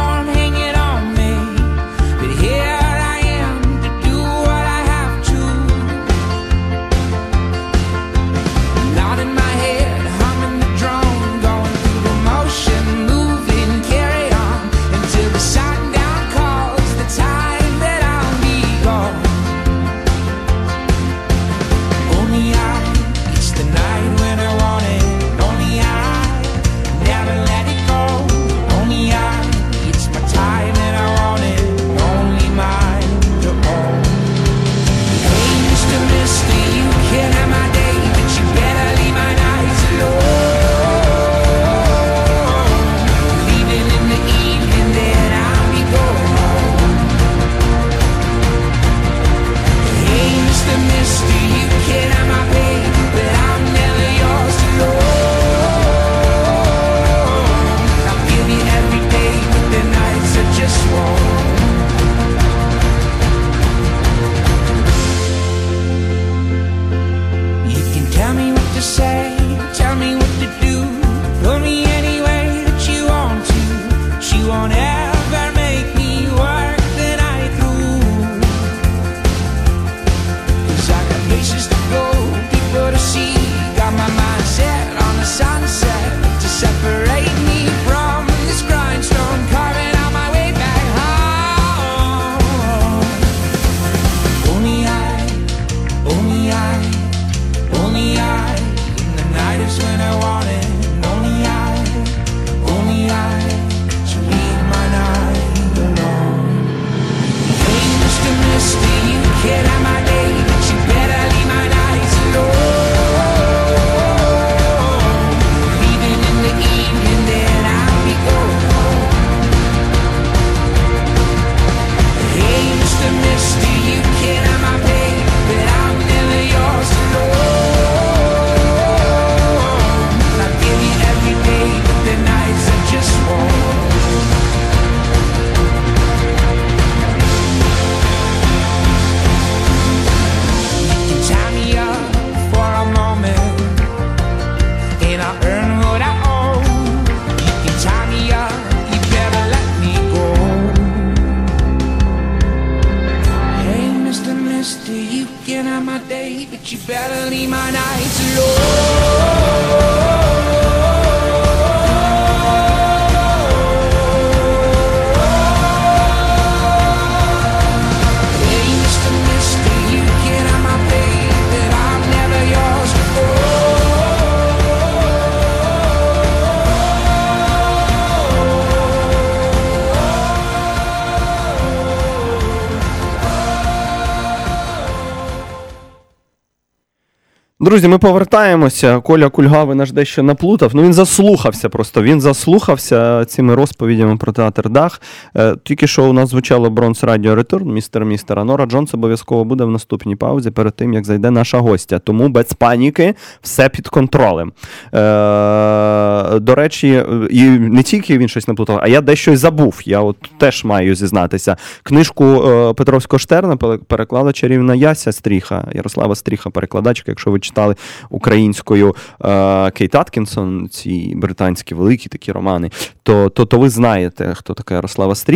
Друзі, ми повертаємося. Коля Кульгави наш дещо наплутав. Ну він заслухався просто. Він заслухався цими розповідями про театр Дах. Е, Тільки що у нас звучало Bronze Radio Return, Mister Mister. Нора Джонс обов'язково буде в наступній паузі перед тим, як зайде наша гостя. Тому без паніки все під контролем. Е, До речі, і не тільки він щось наплутав, а я дещо й забув. Я от теж маю зізнатися. Книжку е, Петровського Штерна пере- переклала чарівна Яся Стріха, Ярослава Стріха, перекладачка, якщо ви читали українською е, Кейт Аткінсон, ці британські великі такі романи, то, то, то ви знаєте, хто така Ярослава Стріха,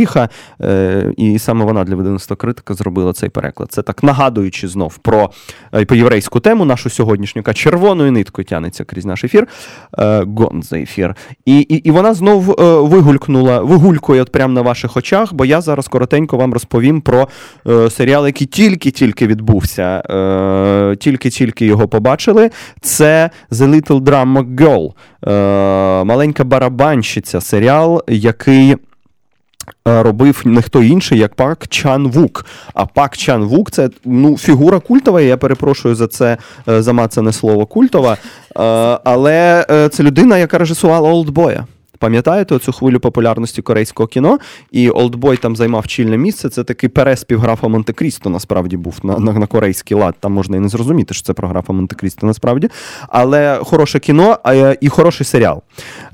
е, і саме вона для видавництва критика зробила цей переклад. Це так нагадуючи знов про е, єврейську тему, нашу сьогоднішню, яка червоною ниткою тянеться крізь наш ефір, е, ефір. І, і, і вона знов е, вигулькнула, вигулькує от прямо на ваших очах, бо я зараз коротенько вам розповім про е, серіал, який тільки-тільки відбувся, тільки-тільки його побачили. Це The Little Drama Girl, маленька барабанщиця, серіал, який. Е, Робив не хто інший, як Пак Чан Вук. А Пак Чан Вук це ну, фігура культова. Я перепрошую за це е, замацане слово культова. Е, Але це людина, яка режисувала Олдбоя. Пам'ятаєте цю хвилю популярності корейського кіно? І Олдбой там займав чільне місце. Це такий переспів графа Монте-Крісто, насправді був на, на, на корейський лад. Там можна і не зрозуміти, що це про графа Монте-Крісто насправді. Але хороше кіно е, і хороший серіал.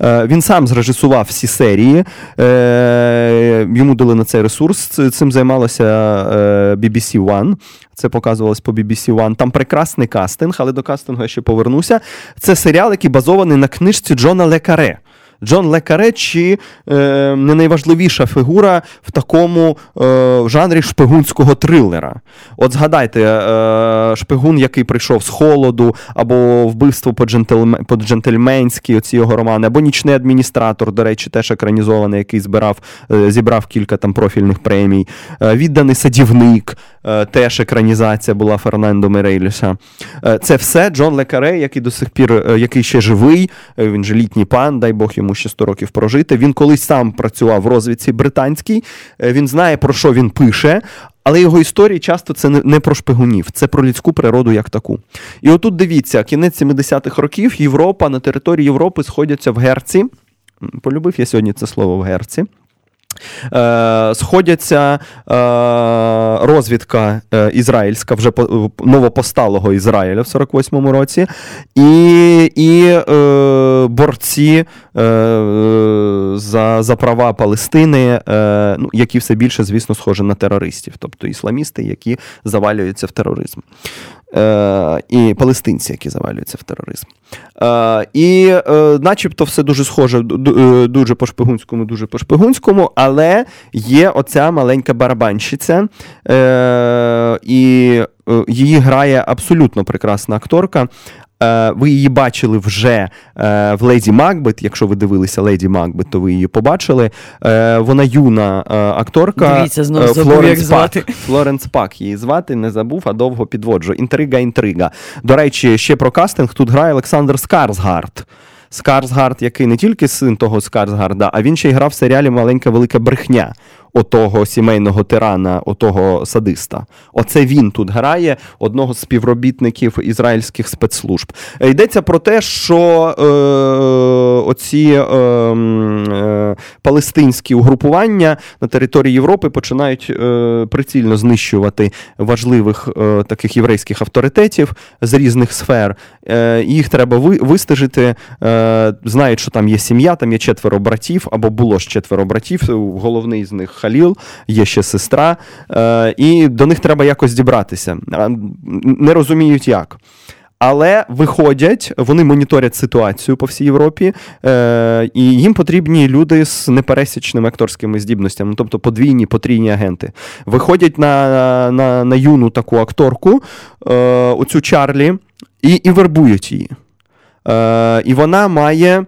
Е, Він сам зрежисував всі серії. Е, Йому дали на цей ресурс. Цим займалася е, BBC One. Це показувалось по BBC One. Там прекрасний кастинг, але до кастингу я ще повернуся. Це серіал, який базований на книжці Джона Лекаре. Джон Лекаре чи е, не найважливіша фігура в такому е, жанрі шпигунського трилера. От згадайте, е, шпигун, який прийшов з холоду, або вбивство по-джентльме- по-джентльменськи, оці його романи, або нічний адміністратор, до речі, теж екранізований, який збирав, е, зібрав кілька там профільних премій. Е, відданий садівник, е, теж екранізація була Фернандо Мерейліса. Е, Це все Джон Лекаре, який до сих пір, е, який ще живий, е, він же літній пан, дай Бог йому ще 100 років прожити. Він колись сам працював в розвідці британській, е, він знає, про що він пише. Але його історії часто це не про шпигунів, це про людську природу як таку. І отут дивіться, кінець 70-х років Європа на території Європи сходяться в Герці. Полюбив я сьогодні це слово в Герці. Е, сходяться е, розвідка е, ізраїльська, вже по- новопосталого Ізраїля в 48-му році, і, і е, борці е, за, за права Палестини, е, ну, які все більше, звісно, схожі на терористів, тобто ісламісти, які завалюються в тероризм. Е, і палестинці, які завалюються в тероризм. Е, і е, начебто все дуже схоже, ду- ду- дуже по шпигунському, дуже по шпигунському, але є оця маленька барабанщиця, і її грає абсолютно прекрасна акторка. Е, Ви її бачили вже е, в Леді Макбет. Якщо ви дивилися Леді Макбет, то ви її побачили. Е, Вона юна акторка. Дивіться, знову забув, як звати. Пак. Флоренс Пак її звати, не забув, а довго підводжу. Інтрига, інтрига. До речі, ще про кастинг тут грає Олександр Скарсгард. Скарсгард, який не тільки син того Скарсгарда, а він ще й грав в серіалі Маленька велика брехня отого сімейного тирана, отого садиста. Оце він тут грає одного з співробітників ізраїльських спецслужб. Е, Йдеться про те, що е, оці е, е, палестинські угрупування на території Європи починають е, прицільно знищувати важливих е, таких єврейських авторитетів з різних сфер. Е, їх треба ви, вистежити. Е, знають, що там є сім'я, там є четверо братів, або було ж четверо братів. Головний з них Халіл, є ще сестра, е, і до них треба якось дібратися. Не розуміють як. Але виходять, вони моніторять ситуацію по всій Європі, е, і їм потрібні люди з непересічними акторськими здібностями, тобто подвійні, потрійні агенти. Виходять на, на, на юну таку акторку, е, оцю Чарлі. і, і вербують її. Е, і вона має.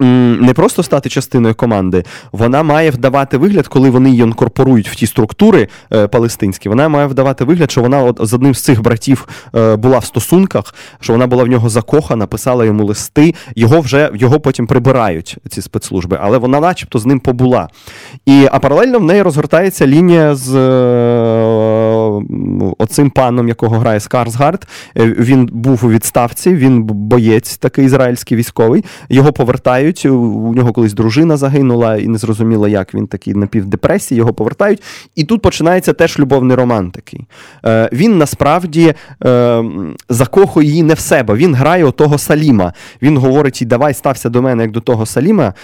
Не просто стати частиною команди, вона має вдавати вигляд, коли вони її інкорпорують в ті структури е, палестинські. Вона має вдавати вигляд, що вона от з одним з цих братів е, була в стосунках, що вона була в нього закохана, писала йому листи. Його вже його потім прибирають ці спецслужби, але вона, начебто, з ним побула. І а паралельно в неї розгортається лінія з е, оцим паном, якого грає Скарсгард. Е, Він був у відставці, він боєць, такий ізраїльський військовий. Його повертають. У нього колись дружина загинула, і не зрозуміло, як він такий напівдепресії, його повертають. І тут починається теж любовний роман такий. Е, Він насправді е, закохує її не в себе. Він грає отого Саліма. Він говорить: давай стався до мене як до того Саліма.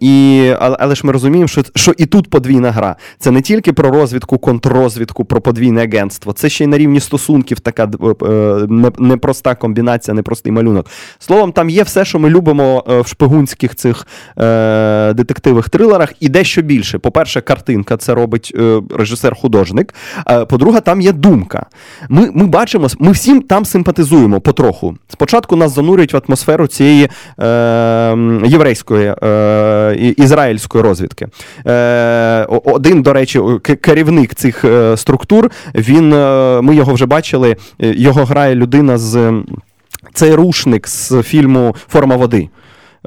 І, але ж ми розуміємо, що, що і тут подвійна гра. Це не тільки про розвідку, контррозвідку, про подвійне агентство. Це ще й на рівні стосунків така е, непроста комбінація, непростий малюнок. Словом, там є все, що ми любимо е, в шпигунських цих е, детективних трилерах, і дещо більше. По-перше, картинка це робить режисер-художник. По-друге, там є думка. Ми, ми бачимо, ми всім там симпатизуємо потроху. Спочатку нас занурюють в атмосферу цієї е, єврейської е, ізраїльської розвідки. Е, один, до речі, керівник цих структур, він, е, ми його вже бачили, е, його грає людина з. Цей рушник з фільму Форма води.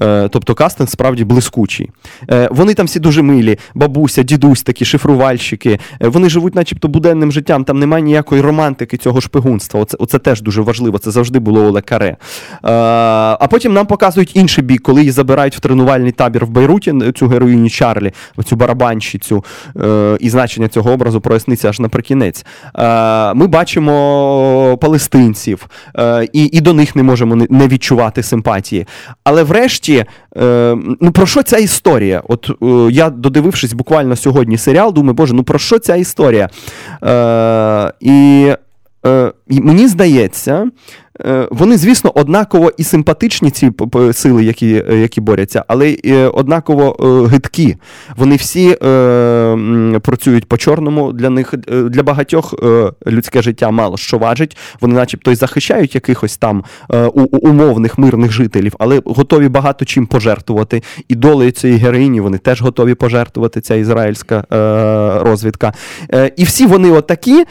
Е, Тобто кастинг справді блискучий. Е, Вони там всі дуже милі, бабуся, дідусь, такі шифрувальщики. Е, Вони живуть, начебто, буденним життям. Там немає ніякої романтики цього шпигунства. Оце, оце теж дуже важливо. Це завжди було у Лекаре. Е, А потім нам показують інший бік, коли її забирають в тренувальний табір в Бейруті, цю героїню Чарлі, цю барабанщицю, і значення цього образу проясниться аж наприкінець. Ми бачимо палестинців, і, і до них не можемо не відчувати симпатії. Але врешті, е, ну про що ця історія? От е, я додивившись буквально сьогодні серіал, думаю, боже, ну про що ця історія? Е, і, е, мені здається. Е, Вони, звісно, однаково і симпатичні ці сили, які, е, які борються, але е, однаково гидкі. Вони всі працюють по чорному. Для них для багатьох людське життя мало що важить. Вони, начебто, й захищають якихось там умовних мирних жителів, але готові багато чим пожертвувати. І долею цієї героїні вони теж готові пожертвувати. Ця ізраїльська розвідка. І всі вони отакі,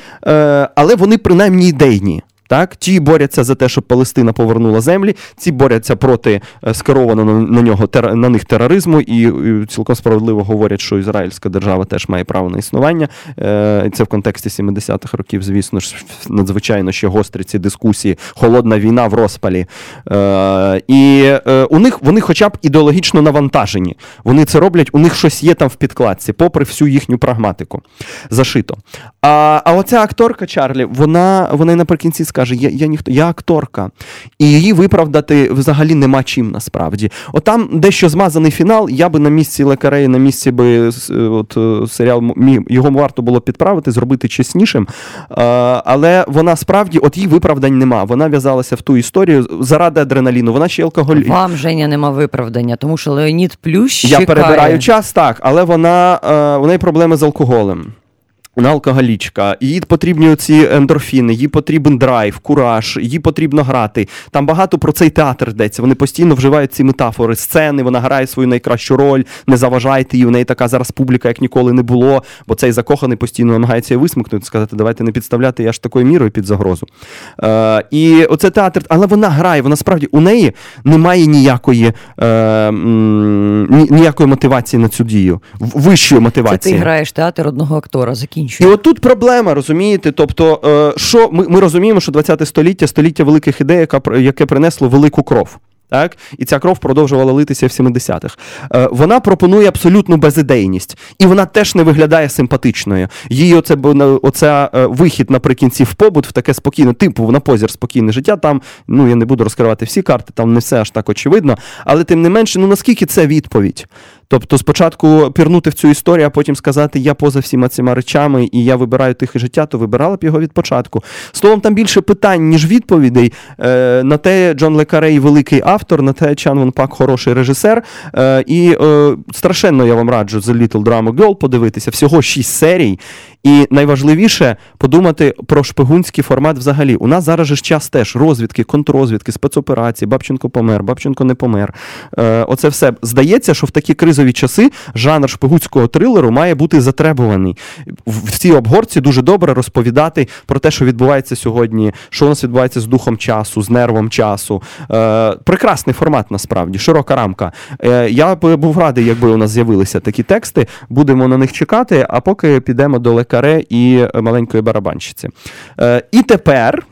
але вони принаймні ідейні. Так, ті борються за те, щоб Палестина повернула землі, ці борються проти е, скерованого на, нього на них тероризму, і, цілком справедливо говорять, що ізраїльська держава теж має право на існування. Е, це в контексті 70-х років, звісно ж, надзвичайно ще гострі ці дискусії, холодна війна в розпалі. Е, і у них вони, хоча б ідеологічно навантажені. Вони це роблять, у них щось є там в підкладці, попри всю їхню прагматику. Зашито. А, а оця акторка Чарлі, вона, вона наприкінці скаже: я, я ніхто, я акторка. І її виправдати взагалі нема чим насправді. Отам дещо змазаний фінал. Я би на місці лекареї, на місці би от, е, серіал його варто було підправити, зробити чеснішим. Але вона справді, от її виправдань нема. Вона в'язалася в ту історію заради адреналіну. Вона ще й алкоголь. Вам, Женя, нема виправдання, тому що Леонід Плющ Я чекає. перебираю час, так, але вона е, у неї проблеми з алкоголем. Вона алкоголічка, їй потрібні ці ендорфіни, їй потрібен драйв, кураж, їй потрібно грати. Там багато про цей театр йдеться. Вони постійно вживають ці метафори, сцени, вона грає свою найкращу роль, не заважайте їй. У неї така зараз публіка, як ніколи не було, бо цей закоханий постійно намагається її висмикнути, сказати, давайте не підставляти, я ж такою мірою під загрозу. Е, і оце театр, але вона грає, вона справді у неї немає ніякої, е, ні- ніякої мотивації на цю дію, в- вищої Це мотивації. ти граєш театр одного актора, І закінчуй. от тут проблема, розумієте? Тобто, е, що ми, ми розуміємо, що 20 століття століття великих ідей, яка, яке принесло велику кров. Так? І ця кров продовжувала литися в 70-х. Е, вона пропонує абсолютну безідейність, і вона теж не виглядає симпатичною. Її оце, оця е, вихід наприкінці в побут, в таке спокійне, типу на позір спокійне життя. Там, ну я не буду розкривати всі карти, там не все аж так очевидно. Але тим не менше, ну наскільки це відповідь? Тобто, спочатку пірнути в цю історію, а потім сказати, я поза всіма цими речами і я вибираю тихе життя, то вибирала б його від початку. Словом, там більше питань, ніж відповідей. Е, на те Джон Лекарей великий автор, Натая Чан Вон Пак хороший режисер. Е, і е, страшенно я вам раджу The Little Drama Girl подивитися. Всього шість серій. І найважливіше подумати про шпигунський формат взагалі. У нас зараз же час теж розвідки, контррозвідки, спецоперації, Бабченко помер, Бабченко не помер. Е, оце все здається, що в такі кризові часи жанр шпигунського трилеру має бути затребуваний. В, цій обгорці дуже добре розповідати про те, що відбувається сьогодні, що у нас відбувається з духом часу, з нервом часу. Е, прекрасний формат насправді, широка рамка. Е, я був радий, якби у нас з'явилися такі тексти. Будемо на них чекати, а поки підемо до лекаре і маленької барабанщиці. Е, і тепер,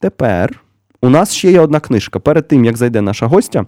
тепер. У нас ще є одна книжка. Перед тим, як зайде наша гостя,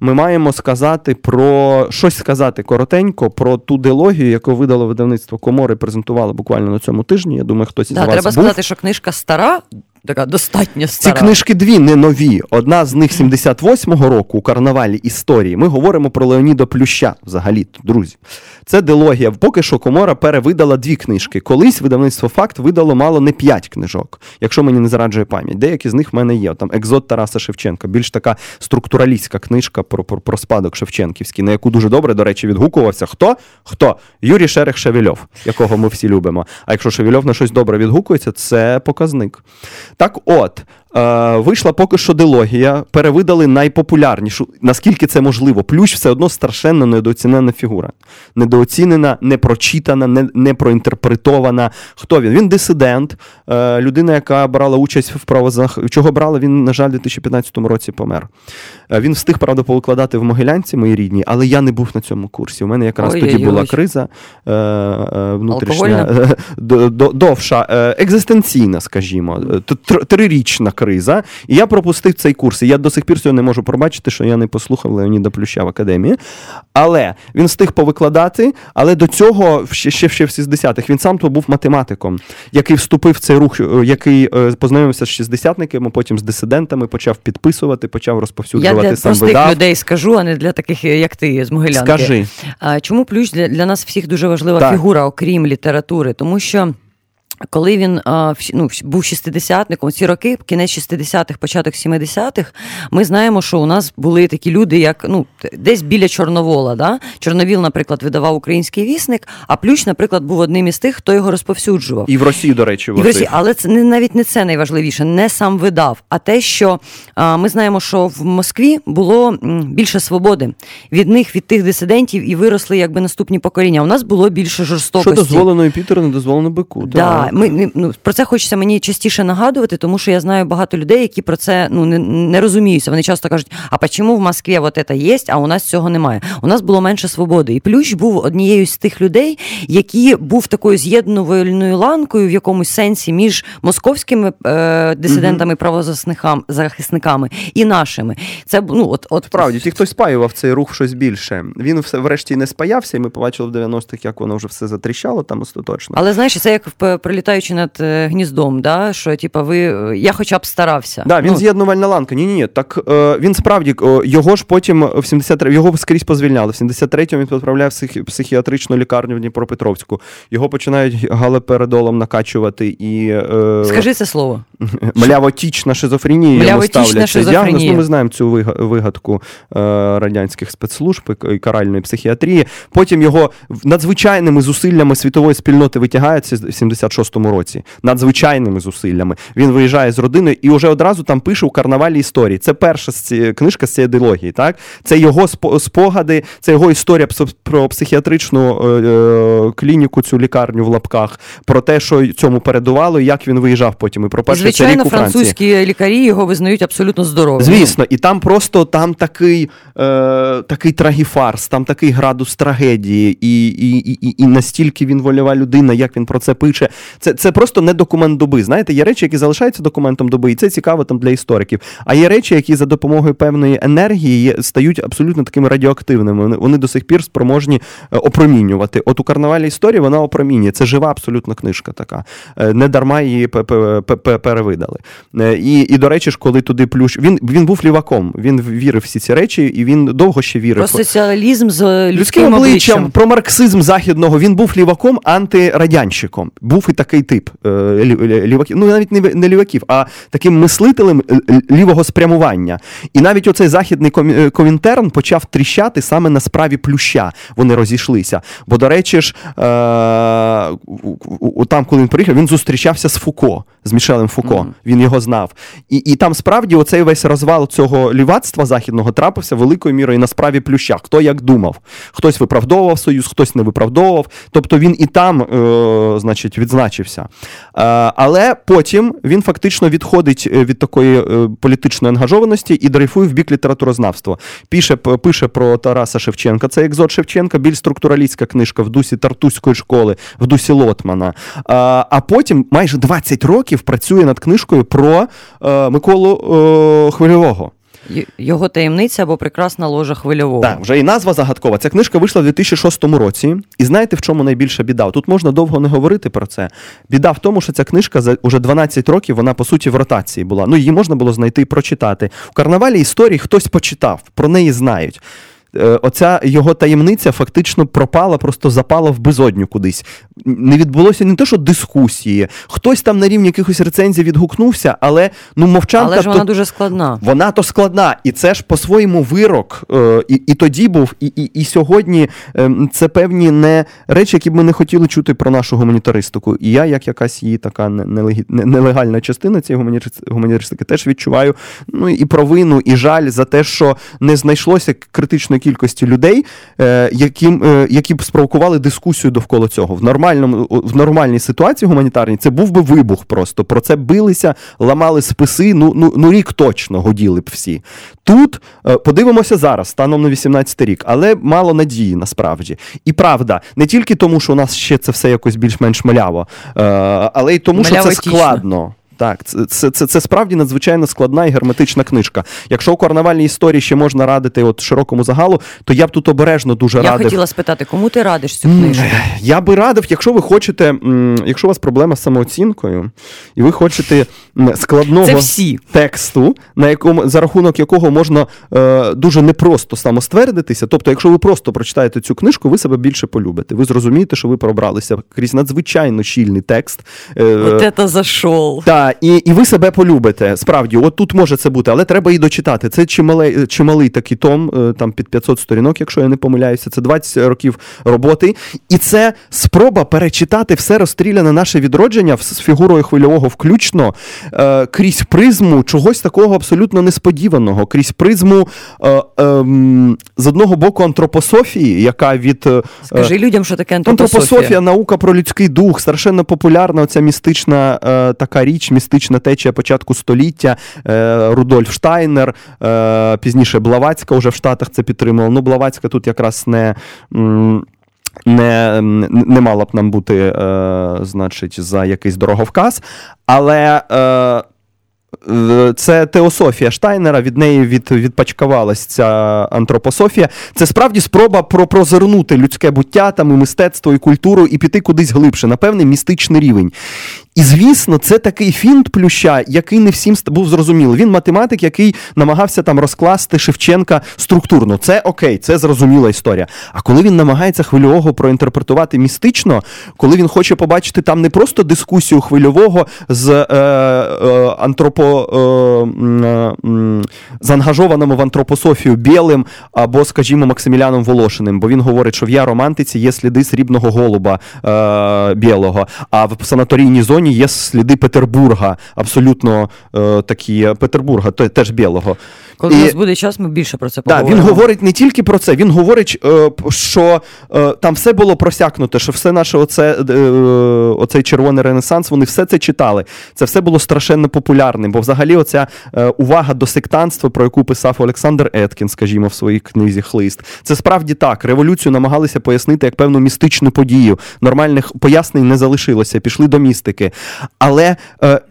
ми маємо сказати про щось сказати коротенько про ту дилогію, яку видало видавництво Комори, презентувало буквально на цьому тижні. Я думаю, хтось із Да, вас треба був. сказати, що книжка стара, така достатньо Ці книжки дві не нові. Одна з них 78-го року у карнавалі історії. Ми говоримо про Леоніда Плюща взагалі, друзі. Це дилогія. Поки що Комора перевидала дві книжки. Колись видавництво Факт видало мало не п'ять книжок, якщо мені не зраджує пам'ять. Деякі з них в мене є. Там Екзот Тараса Шевченка, більш така структуралістська книжка про, про, про спадок Шевченківський, на яку дуже добре, до речі, відгукувався. Хто? Хто? Юрій Шерех Шевельов, якого ми всі любимо. А якщо Шевельов на щось добре відгукується, це показник. Так от, е, вийшла поки що дилогія, перевидали найпопулярнішу, наскільки це можливо. Плющ все одно страшенно недооцінена фігура. Недооцінена, непрочитана, не, не проінтерпретована. Хто він? Він дисидент, е, людина, яка брала участь в правозах. Чого брала, він, на жаль, у 2015 році помер. Е, Він встиг, правда, повикладати в Могилянці, моїй рідній, але я не був на цьому курсі. У мене якраз тоді Ой-ой-ой. була криза е, е, внутрішня, [laughs] д- довша, е, екзистенційна, скажімо, е, трирічна криза. І я пропустив цей курс. І я до сих пір цього не можу пробачити, що я не послухав Леоніда Плюща в академії. Але він встиг повикладати, але до цього ще, ще, ще в 60-х він сам то був математиком, який вступив в цей рух, е, який е, познайомився з шістдесятниками, потім з дисидентами, почав підписувати, почав Я розповсюджувати для сам простих видав. людей скажу, а не для таких, як ти, з Могилянки. Скажи. А Чому плющ для, для нас всіх дуже важлива Так. фігура, окрім літератури? Тому що. Коли він ну, був шістидесятником, ці роки, кінець 60-х, початок 70-х, ми знаємо, що у нас були такі люди, як ну, десь біля Чорновола. Да? Чорновіл, наприклад, видавав український вісник, а Плющ, наприклад, був одним із тих, хто його розповсюджував. І в Росії, до речі, І в Росії, але це не навіть не це найважливіше, не сам видав, а те, що ми знаємо, що в Москві було більше свободи від них, від тих дисидентів, і виросли якби наступні покоління. У нас було більше що жорстокості. дозволено Юпітеру, не дозволено бику. Да. Ми ну про це хочеться мені частіше нагадувати, тому що я знаю багато людей, які про це ну не, не розуміються. Вони часто кажуть: а чому в Москві вот це є, а у нас цього немає. У нас було менше свободи. І Плющ був однією з тих людей, які був такою з'єднувальною ланкою в якомусь сенсі між московськими е, дисидентами, правозахисниками захисниками і нашими. Це ну от, от Справді, ті, хто спаював цей рух в щось більше. Він все врешті не спаявся, і ми побачили в 90-х, як воно вже все затріщало там остаточно. Але знаєш, це як в- літаючи над е, гніздом, да? що типу, ви е, я хоча б старався. Да, Він ну. з'єднувальна ланка. Ні, ні, ні. Так е, він справді його ж потім в 73 його скрізь позвільняли. В 73-му він відправляє в психіатричну лікарню в Дніпропетровську. Його починають галоперидолом накачувати і. Е... Скажи це слово. [laughs] Млявотічна шизофренія йому ставляться. Діагноз. Ну, ми знаємо цю вигадку е, радянських спецслужб і каральної психіатрії. Потім його надзвичайними зусиллями світової спільноти витягається з 76 96-му році, надзвичайними зусиллями. Він виїжджає з родиною і вже одразу там пише у карнавалі історії. Це перша з книжка з цієї дилогії. Так, це його спогади, це його історія про психіатричну е, е, клініку, цю лікарню в лапках, про те, що цьому передувало, і як він виїжджав потім. І про перший Звичайно, рік у французькі лікарі його визнають абсолютно здоровим. Звісно, і там просто там такий е, такий трагіфарс, там такий градус трагедії, і, і, і, і настільки він вольова людина, як він про це пише, це, це просто не документ доби. Знаєте, є речі, які залишаються документом доби, і це цікаво там для істориків. А є речі, які за допомогою певної енергії стають абсолютно такими радіоактивними. Вони, вони до сих пір спроможні е, опромінювати. От у карнавалі історії вона опромінює. Це жива абсолютно книжка така. Е, Не дарма її пе- пе- пе- пе- перевидали. Е, І, і до речі ж, коли туди плющ. Він, він був ліваком, він вірив всі ці речі, і він довго ще вірив. Про соціалізм з людським, Людським обличчям, обличчям. про марксизм західного він був ліваком, антирадянщиком. Був і такий тип е, лі- лі- ліваків, ну навіть не, не ліваків, а таким мислителем е, лівого спрямування. І навіть оцей західний е, комінтерн почав тріщати саме на справі плюща. Вони розійшлися. Бо, до речі ж, там, коли він приїхав, він зустрічався з Фуко, з Мішелем Фуко. Він його знав. І, і там справді оцей весь розвал цього лівацтва західного трапився великою мірою на справі плюща. Хто як думав? Хтось виправдовував союз, хтось не виправдовував. Тобто він і там, е, значить, відзначився. Е, але потім він фактично відходить е, від такої е, політичної ангажованості і дрейфує в бік літературознавства. Пише, пише про Тараса Шевченка, це екзот Шевченка, більш структуралістська книжка в дусі Тартуської школи, в дусі Лотмана. А, потім майже 20 років працює над книжкою про Миколу Хвильового. Його таємниця або прекрасна ложа хвильового. Так, вже і назва загадкова. Ця книжка вийшла в 2006 році. І знаєте, в чому найбільша біда? Тут можна довго не говорити про це. Біда в тому, що ця книжка за уже 12 років, вона по суті в ротації була. Ну, її можна було знайти і прочитати. У карнавалі історії хтось почитав, про неї знають. Е, Оця його таємниця фактично пропала, просто запала в безодню кудись. Не відбулося не те, що дискусії. Хтось там на рівні якихось рецензій відгукнувся, але ну мовчанка Але ж вона то- дуже складна. вона то складна, і це ж по-своєму вирок. Е, і, і тоді був, і, і, і сьогодні е, це певні не речі, які б ми не хотіли чути про нашу гуманітаристику. І я, як якась її така нелегальна частина цієї гуманітаристики, теж відчуваю ну, і провину, і жаль за те, що не знайшлося критичної кількості людей, е, яким, е, які б спровокували дискусію довкола цього. В нормальному в нормальній ситуації гуманітарній це був би вибух просто. Про це билися, ламали списи. Ну, ну, ну рік точно годіли б всі. Тут е, подивимося зараз, станом на 18 рік, але мало надії насправді. І правда, не тільки тому, що у нас ще це все якось більш-менш маляво, але й тому, що це складно. Так, це, це, це, це справді надзвичайно складна і герметична книжка. Якщо у карнавальній історії ще можна радити от широкому загалу, то я б тут обережно дуже Я радив. хотіла спитати, кому ти радиш цю книжку? Я би радив, якщо ви хочете, якщо у вас проблема з самооцінкою, і ви хочете складного Це всі. тексту, на якому за рахунок якого можна е, дуже непросто самоствердитися. Тобто, якщо ви просто прочитаєте цю книжку, ви себе більше полюбите. Ви зрозумієте, що ви пробралися крізь надзвичайно щільний текст. Е, От це зашов. та, і, і ви себе полюбите. Справді, от тут може це бути, але треба і дочитати. Це чималий, чималий такий том, е, там під 500 сторінок, якщо я не помиляюся. Це 20 років роботи. І це спроба перечитати все розстріляне наше відродження з фігурою хвильового включно е, крізь призму чогось такого абсолютно несподіваного, крізь призму е, ем, з одного боку антропософії, яка від е, Скажи людям, що таке антропософія. Антропософія, наука про людський дух, страшенно популярна оця містична е, така річ, містична течія початку століття. Е, Рудольф Штайнер, е, пізніше Блаватська вже в Штатах це підтримувала. Ну, Блаватська тут якраз не. Не, не мала б нам бути, е, значить, за якийсь дороговказ, але е, Це теософія Штайнера, від неї від, відпачкавалась ця антропософія. Це справді спроба про прозирнути людське буття, там, і мистецтво, і культуру, і піти кудись глибше, на певний містичний рівень. І звісно, це такий фінт плюща, який не всім був зрозумілий. Він математик, який намагався там розкласти Шевченка структурно. Це окей, це зрозуміла історія. А коли він намагається хвильового проінтерпретувати містично, коли він хоче побачити там не просто дискусію хвильового з е, е, антропо, е, е, заангажованим в антропософію білим або, скажімо, Максиміляном Волошиним, бо він говорить, що в я романтиці є сліди срібного голуба е, білого, а в санаторійній зоні є сліди Петербурга, абсолютно е, такі Петербурга, теж білого. Коли І- у нас буде час, ми більше про це поговоримо. він говорить не тільки про це, він говорить, е, що е, там все було просякнуте, що все наше оце, е, оцей червоний ренесанс, вони все це читали. Це все було страшенно популярним, бо взагалі оця увага до сектантства, про яку писав Олександр Еткін, скажімо, в своїй книзі Хлист. Це справді так. Революцію намагалися пояснити як певну містичну подію. Нормальних пояснень не залишилося, пішли до містики. Але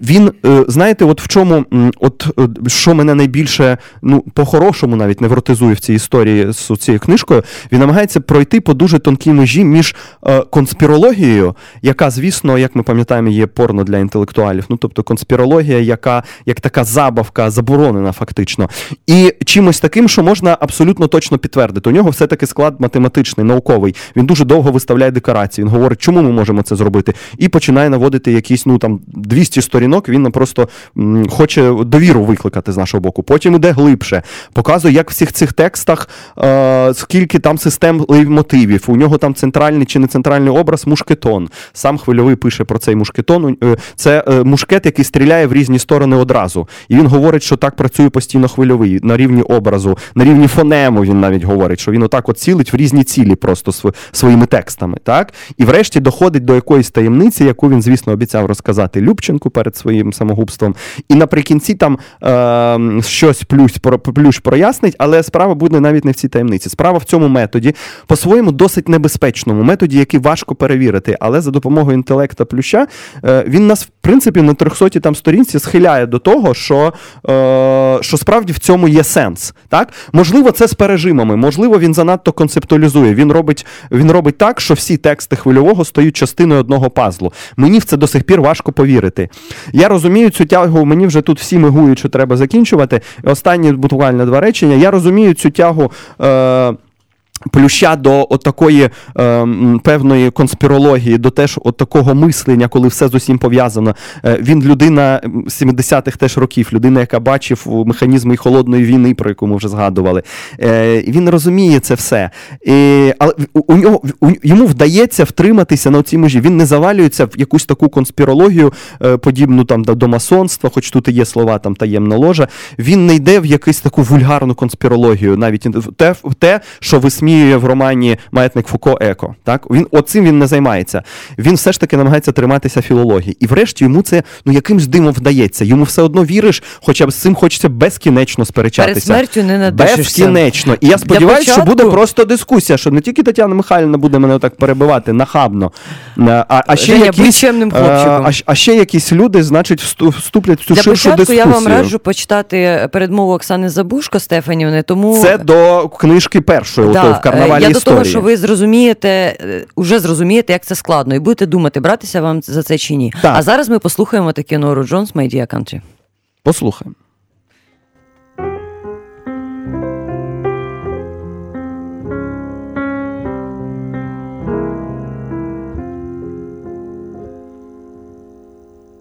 він, знаєте, от в чому, от що мене найбільше ну, по-хорошому навіть невротизує в цій історії з цією книжкою. Він намагається пройти по дуже тонкій межі між е, конспірологією, яка, звісно, як ми пам'ятаємо, є порно для інтелектуалів. Ну, тобто конспірологія, яка як така забавка, заборонена фактично, і чимось таким, що можна абсолютно точно підтвердити. У нього все-таки склад математичний, науковий. Він дуже довго виставляє декорації. Він говорить, чому ми можемо це зробити, і починає наводити якісь ну там 200 сторінок. Він просто м, хоче довіру викликати з нашого боку. Потім іде глибше, показує, як в всіх цих текстах е, скільки там систем лейтмотивів. У нього там центральний чи не центральний образ мушкетон. Сам хвильовий пише про цей мушкетон. Е, Це е, мушкет, який стріляє в різні сторони одразу. І він говорить, що так працює постійно хвильовий на рівні образу, на рівні фонему. Він навіть говорить, що він отак от цілить в різні цілі просто св- своїми текстами. Так і врешті доходить до якоїсь таємниці, яку він, звісно, обіцяв розказати Любченку перед своїм самогубством. І наприкінці там е, щось плюс про плющ прояснить, але справа буде навіть не в цій таємниці. Справа в цьому методі, по-своєму досить небезпечному методі, який важко перевірити, але за допомогою інтелекта плюща е, він нас, в принципі, на 300 там сторінці схиляє до того, що, е, що справді в цьому є сенс. Так? Можливо, це з пережимами, можливо, він занадто концептуалізує. Він робить, він робить так, що всі тексти хвильового стають частиною одного пазлу. Мені в це до сих пір важко повірити. Я розумію цю тягу, мені вже тут всі мигують, що треба закінчувати. Останні буквально два речення. Я розумію цю тягу. Е- Плюща до от такої е, певної конспірології, до теж от такого мислення, коли все з усім пов'язано. Е, він людина 70-х теж років, людина, яка бачив механізми і холодної війни, про яку ми вже згадували. Е, він розуміє це все. І, але у, нього у, йому вдається втриматися на цій межі. Він не завалюється в якусь таку конспірологію, е, подібну там до, до масонства, хоч тут і є слова там таємна ложа. Він не йде в якусь таку вульгарну конспірологію, навіть те, те, що висміює в романі Маятник Фуко Еко. Так він оцим він не займається. Він все ж таки намагається триматися філології. І врешті йому це ну якимсь димом вдається. Йому все одно віриш, хоча б з цим хочеться безкінечно сперечатися. Перед смертю не надишишся. Безкінечно. І я сподіваюся, що буде просто дискусія, що не тільки Тетяна Михайлівна буде мене так перебивати нахабно, а, а ще Женя, якісь, а, а ще якісь люди, значить, всту- вступлять в цю Для ширшу початку я вам раджу почитати передмову Оксани Забушко Стефанівни, тому Це до книжки першої, Да, в карнавалі я історії. до того, що ви зрозумієте, е, уже зрозумієте, як це складно, і будете думати, братися вам за це чи ні. Так. А зараз ми послухаємо таке Нору Джонс «My Dear Country». Послухаємо.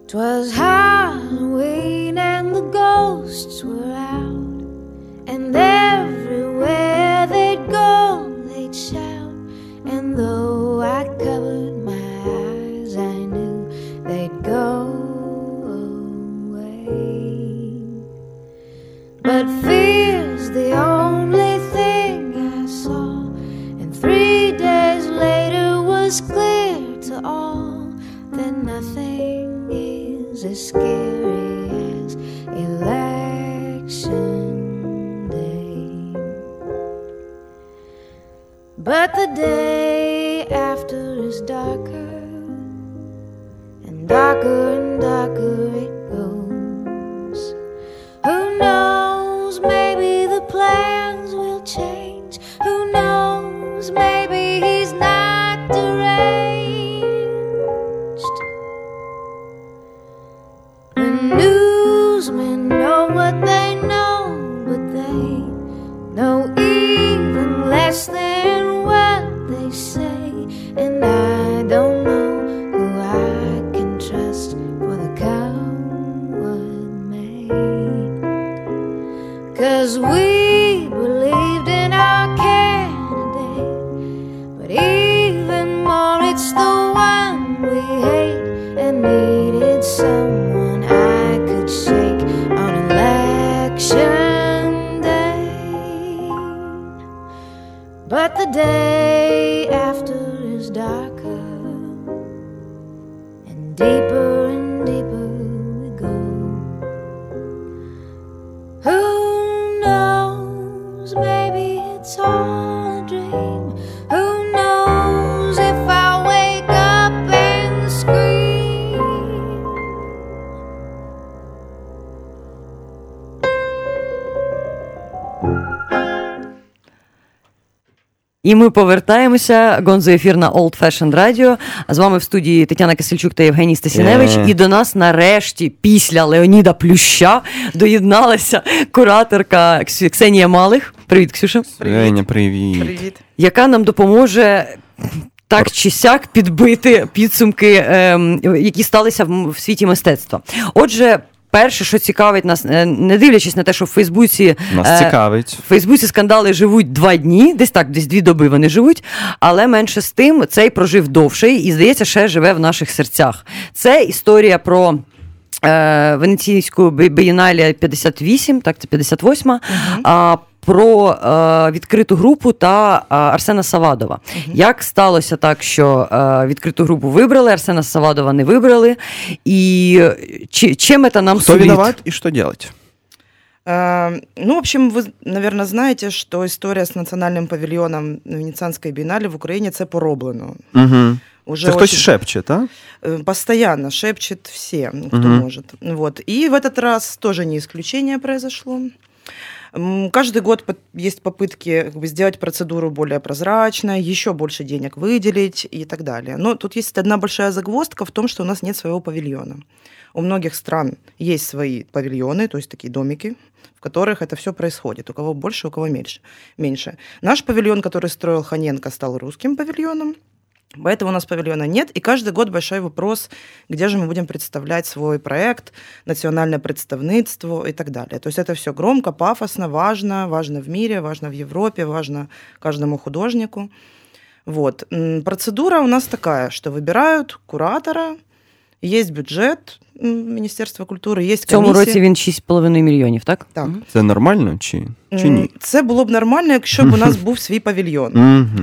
Twas Halloween and the ghosts were out, and everywhere out and though ми повертаємося. Гонзо ефір на Old Fashioned Radio. А з вами в студії Тетяна Кисельчук та Євгеній Стасіневич. Е. І до нас нарешті, після Леоніда Плюща, доєдналася кураторка Ксенія Малих. Привіт, Ксюша. Женя, привіт. Привіт. Яка нам допоможе. Так чи сяк підбити підсумки, ем, які сталися в, в світі мистецтва. Отже, перше, що цікавить нас, е, не дивлячись на те, що в Фейсбуці Нас е, цікавить. в Фейсбуці скандали живуть два дні, десь так, десь дві доби вони живуть. Але менше з тим цей прожив довший і, здається, ще живе в наших серцях. Це історія про. Е, Венеційську бі- бієналія 58, так, це 58, а, про е, відкриту групу та е, Арсена Савадова. Як сталося так, що е, відкриту групу вибрали, Арсена Савадова не вибрали, і е, чи, чим це нам Хто сулить? виноват і що делать? Э, Ну, в общем, вы, наверное, знаете, что история с национальным павильоном Венецианской биеннале в Украине це пороблено. Угу. Уже Це хтось очень- шепче, так? э, постоянно шепчет все, кто Мгм. может. Вот. И в этот раз тоже не исключение произошло. Каждый год есть попытки сделать процедуру более прозрачной, еще больше денег выделить и так далее. Но тут есть одна большая загвоздка в том, что у нас нет своего павильона. У многих стран есть свои павильоны, то есть такие домики, в которых это все происходит. У кого больше, у кого меньше. меньше. Наш павильон, который строил Ханенко, стал русским павильоном. Поэтому у нас павильона нет, и каждый год большой вопрос, где же мы будем представлять свой проект, национальное представництво и так далее. То есть это все громко, пафосно, важно, важно в мире, важно в Европе, важно каждому художнику. Вот. Процедура у нас такая, что выбирают куратора, есть бюджет м, Министерства культури, є В цьому році він 6,5 мільйонів, так? Так. Це нормально чи, чи ні? Це було б нормально, якщо б у нас [laughs] був свій павільйон.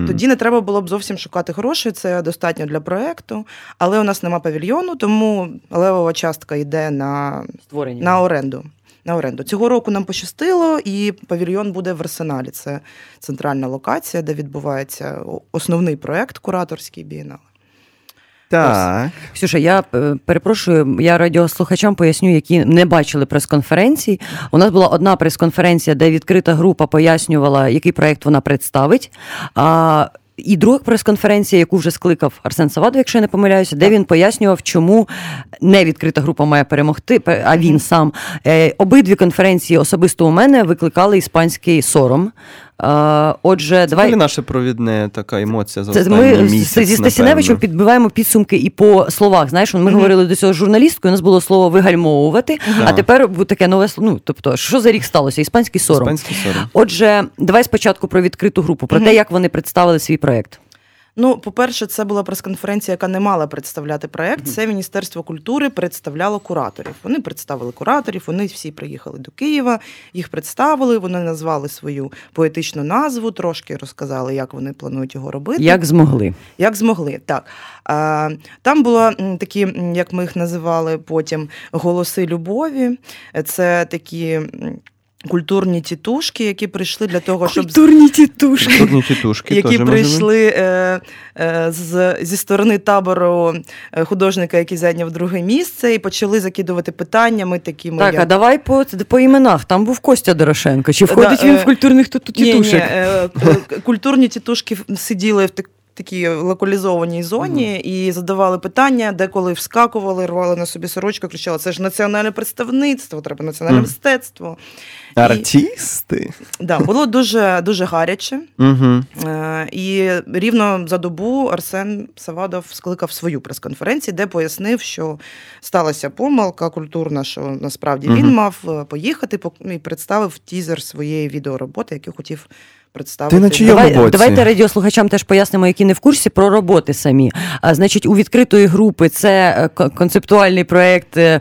Тоді не треба було б зовсім шукати гроші, це достатньо для проекту. Але у нас нема павільйону, тому левова частка йде на, Створення. на оренду. На оренду. Цього року нам пощастило, і павільйон буде в арсеналі. Це центральна локація, де відбувається основний проект кураторський бієнал. Так. Ксюша, я е, перепрошую, я радіослухачам поясню, які не бачили прес-конференцій. У нас була одна прес-конференція, де відкрита група пояснювала, який проект вона представить. А і друга прес-конференція, яку вже скликав Арсен Савадов, якщо я не помиляюся, де він пояснював, чому не відкрита група має перемогти, а він сам. Е, Обидві конференції особисто у мене викликали іспанський сором. Отже, Це давай. наша провідне така емоція за останній ми місяць, зі Стасіневичем підбиваємо підсумки і по словах. Знаєш, ми Мгм. говорили до цього з журналісткою, у нас було слово вигальмовувати, а тепер таке нове слово. Ну, тобто, що за рік сталося? Іспанський сором. Іспанський сором. Отже, давай спочатку про відкриту групу, про Мгм. те, як вони представили свій проект. Ну, по-перше, це була прес-конференція, яка не мала представляти проект. Це Міністерство культури представляло кураторів. Вони представили кураторів, вони всі приїхали до Києва, їх представили, вони назвали свою поетичну назву, трошки розказали, як вони планують його робити. Як змогли? Як змогли, так. Там було м, такі, як ми їх називали потім, голоси любові. Це такі. Культурні тітушки, які прийшли для того, щоб Культурні тітушки. Турні тітушки які теж прийшли е, е, з, зі сторони табору е, художника, який зайняв друге місце, і почали закидувати питаннями такими. Так, як... а давай по, по іменах. Там був Костя Дорошенко. Чи Да, входить він е, в культурних тут Ні, ні, е, культурні тітушки сиділи в так. Такій локалізованій зоні і задавали питання, деколи вскакували, рвали на собі сорочку, кричали: це ж національне представництво, треба національне Мгм. мистецтво. Артисти. Да, було дуже дуже гаряче. Е, І рівно за добу Арсен Савадов скликав свою прес-конференцію, де пояснив, що сталася помилка культурна, що насправді він мав е, поїхати і представив тізер своєї відеороботи, яку хотів представити. Ти на чийому Давай, боці? давайте радіослухачам теж пояснимо, які не в курсі про роботи самі. А, значить, у відкритої групи це е, концептуальний проєкт, е,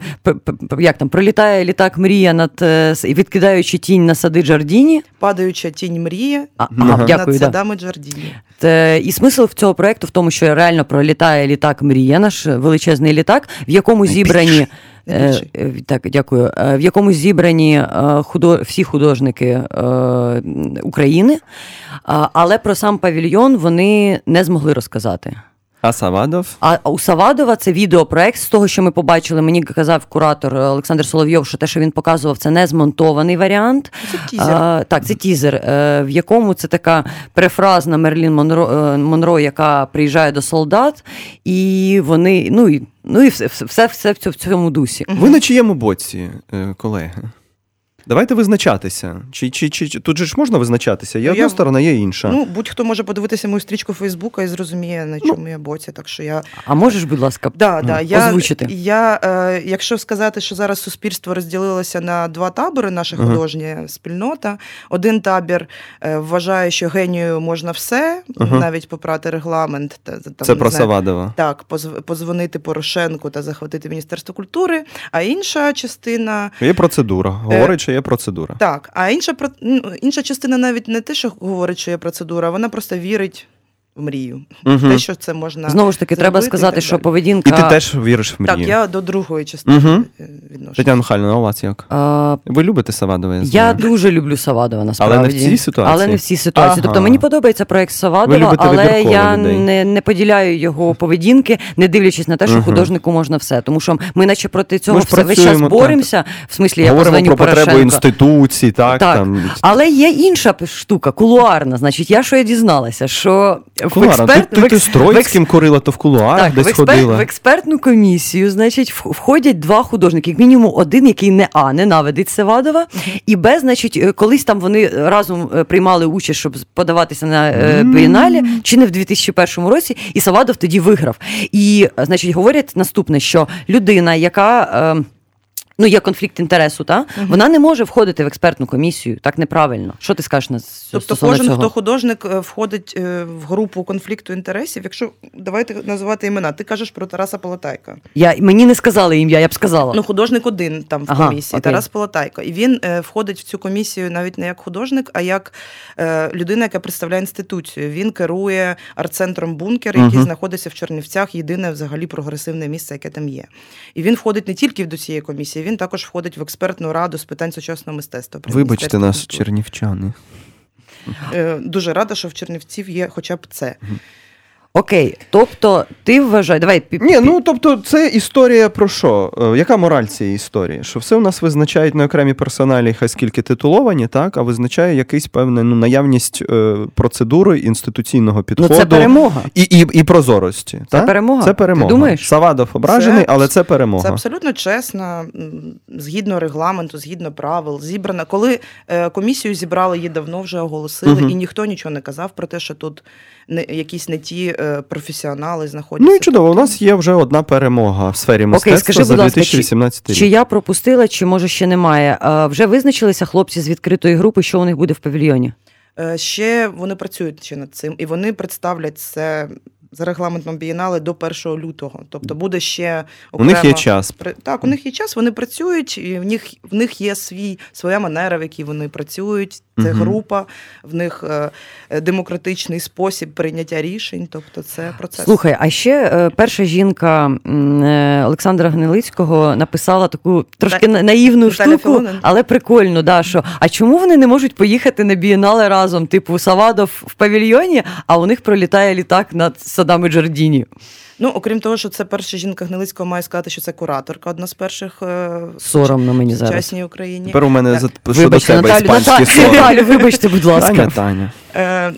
як там пролітає літак мрія над е, відкидаючи тінь на сади Джардіні. Падаюча тінь мрії А, Ага. ага, дякую, над да. садами Джардіні. Те, І смисл в цього проєкту в тому, що реально пролітає літак мрія, наш величезний літак, в якому зібрані. Е, е, Так, дякую. Е, В якому зібрані худо... всі художники України, але про сам павільйон вони не змогли розказати. А Савадов? А у Савадова це відеопроект з того, що ми побачили. Мені казав куратор Олександр Соловйов, що те, що він показував, це не змонтований варіант. Це тізер. А, так, це тізер, е, в якому це така перефразна Мерлін Монро, е, Монро, яка приїжджає до солдат, і вони, ну і ну і все, все, все, все в цьому- дусі. Ви на чиєму боці, е, колеги? Давайте визначатися. Чи, чи, чи, чи- тут же ж можна визначатися? Є Ну, одна я- сторона, є інша. Ну, будь-хто може подивитися мою стрічку Фейсбука і зрозуміє, на чому я боці. Так що я А можеш, будь ласка, Да, да. Я, озвучити? я, е, якщо сказати, що зараз суспільство розділилося на два табори, наша Ага. художня спільнота. Один табір е, вважає, що генію можна все, Ага. навіть попрати регламент. Та, там, це про знаю, Савадова. Так, позв- позвонити Порошенку та захватити Міністерство культури. А інша частина Є процедура. Говорить, що є процедура. так, а інша ну, інша частина навіть не те, що говорить, що є процедура, вона просто вірить мрію. Мгм. Те, що це можна Знову ж таки, треба зробити і сказати, що поведінка. І ти теж віриш в мрію. Так, я до другої частини е, відношусь. Тетяна Михайлівна, у вас як? А, Ви любите Савадова? Я, Я дуже люблю Савадова, насправді. Але не в цій ситуації? Але не в цій ситуації. Ага. Тобто мені подобається проект Савадова, але я людей. не, не поділяю його поведінки, не дивлячись на те, що Мгм. художнику можна все. Тому що ми, наче проти цього Ми все весь час боремося. В смислі, я Говоримо позвоню про потребу інституцій, так, Так. там. Але є інша п- штука, кулуарна. Значить, я що я дізналася, що в експерт, ти, ти, ти екс- з Троїцьким курила, то в кулуарах так, десь в, експерт, ходила. в експертну комісію, значить, входять два художники. Як мінімум один, який не А, ненавидить Севадова, і Б, значить, е, колись там вони разом е, приймали участь, щоб подаватися на е, бієналі, чи не в 2001 році, і Савадов тоді виграв. І, значить, говорять наступне, що людина, яка. Ну, є конфлікт інтересу, та вона не може входити в експертну комісію. Так неправильно. Що ти скажеш на Тобто кожен, цього? хто художник е, входить е, в групу конфлікту інтересів. Якщо давайте називати імена, ти кажеш про Тараса Полотайка. Я мені не сказали ім'я, я б сказала. Ну, художник один там в Ага, комісії, окей. Тарас Полотайко. І він е, входить в цю комісію навіть не як художник, а як е, людина, яка представляє інституцію. Він керує арт-центром бункер, який Мгм. знаходиться в Чернівцях, єдине взагалі прогресивне місце, яке там є. І він входить не тільки до цієї комісії, він також входить в експертну раду з питань сучасного мистецтва. Вибачте нас, чернівчани. Е, Дуже рада, що в Чернівців є хоча б це. Окей, тобто ти вважаєш, давай пі- Ні, ну тобто, це історія про що? Е, Яка мораль цієї історії? Що все у нас визначають не окремі персоналі, хай скільки титуловані, так, а визначає якийсь певне ну, наявність е, процедури інституційного ну підходу це перемога. і, і, і прозорості. Це так? перемога. Це перемога. Ти думаєш? Савадов ображений, Це- але це перемога. Це абсолютно чесно, згідно регламенту, згідно правил. Зібрана, коли е, комісію зібрали, її давно вже оголосили, Мгм. і ніхто нічого не казав про те, що тут не якісь не ті е, професіонали знаходяться. Ну і чудово, у нас є вже одна перемога в сфері мистецтва скажи, будь за ласка, 2018 рік. Чи я пропустила, чи може ще немає. А, вже визначилися хлопці з відкритої групи, що у них буде в павільйоні? Е, Ще вони працюють ще над цим, і вони представлять це за регламентом бієнали до 1 лютого. Тобто буде ще У них є час. Так, у них є час, вони працюють, і в них, в них є свій, своя манера, в якій вони працюють. Це Мгм. група, в них е, демократичний спосіб прийняття рішень. Тобто це процес. Слухай, а ще е, перша жінка е, Олександра Гнилицького написала таку трошки на- наївну Наталя штуку, але прикольно, да, що а чому вони не можуть поїхати на бієнале разом? Типу Савадов в павільйоні, а у них пролітає літак над садами Джардіні. Ну, окрім того, що це перша жінка Гнилицького, має сказати, що це кураторка, одна з перших е, Соромно мені в зараз. сучасній Україні. Тепер у мене Так. за щодо себе тебе Наталю. Наталю, вибачте, будь ласка. Таня, Таня. Е,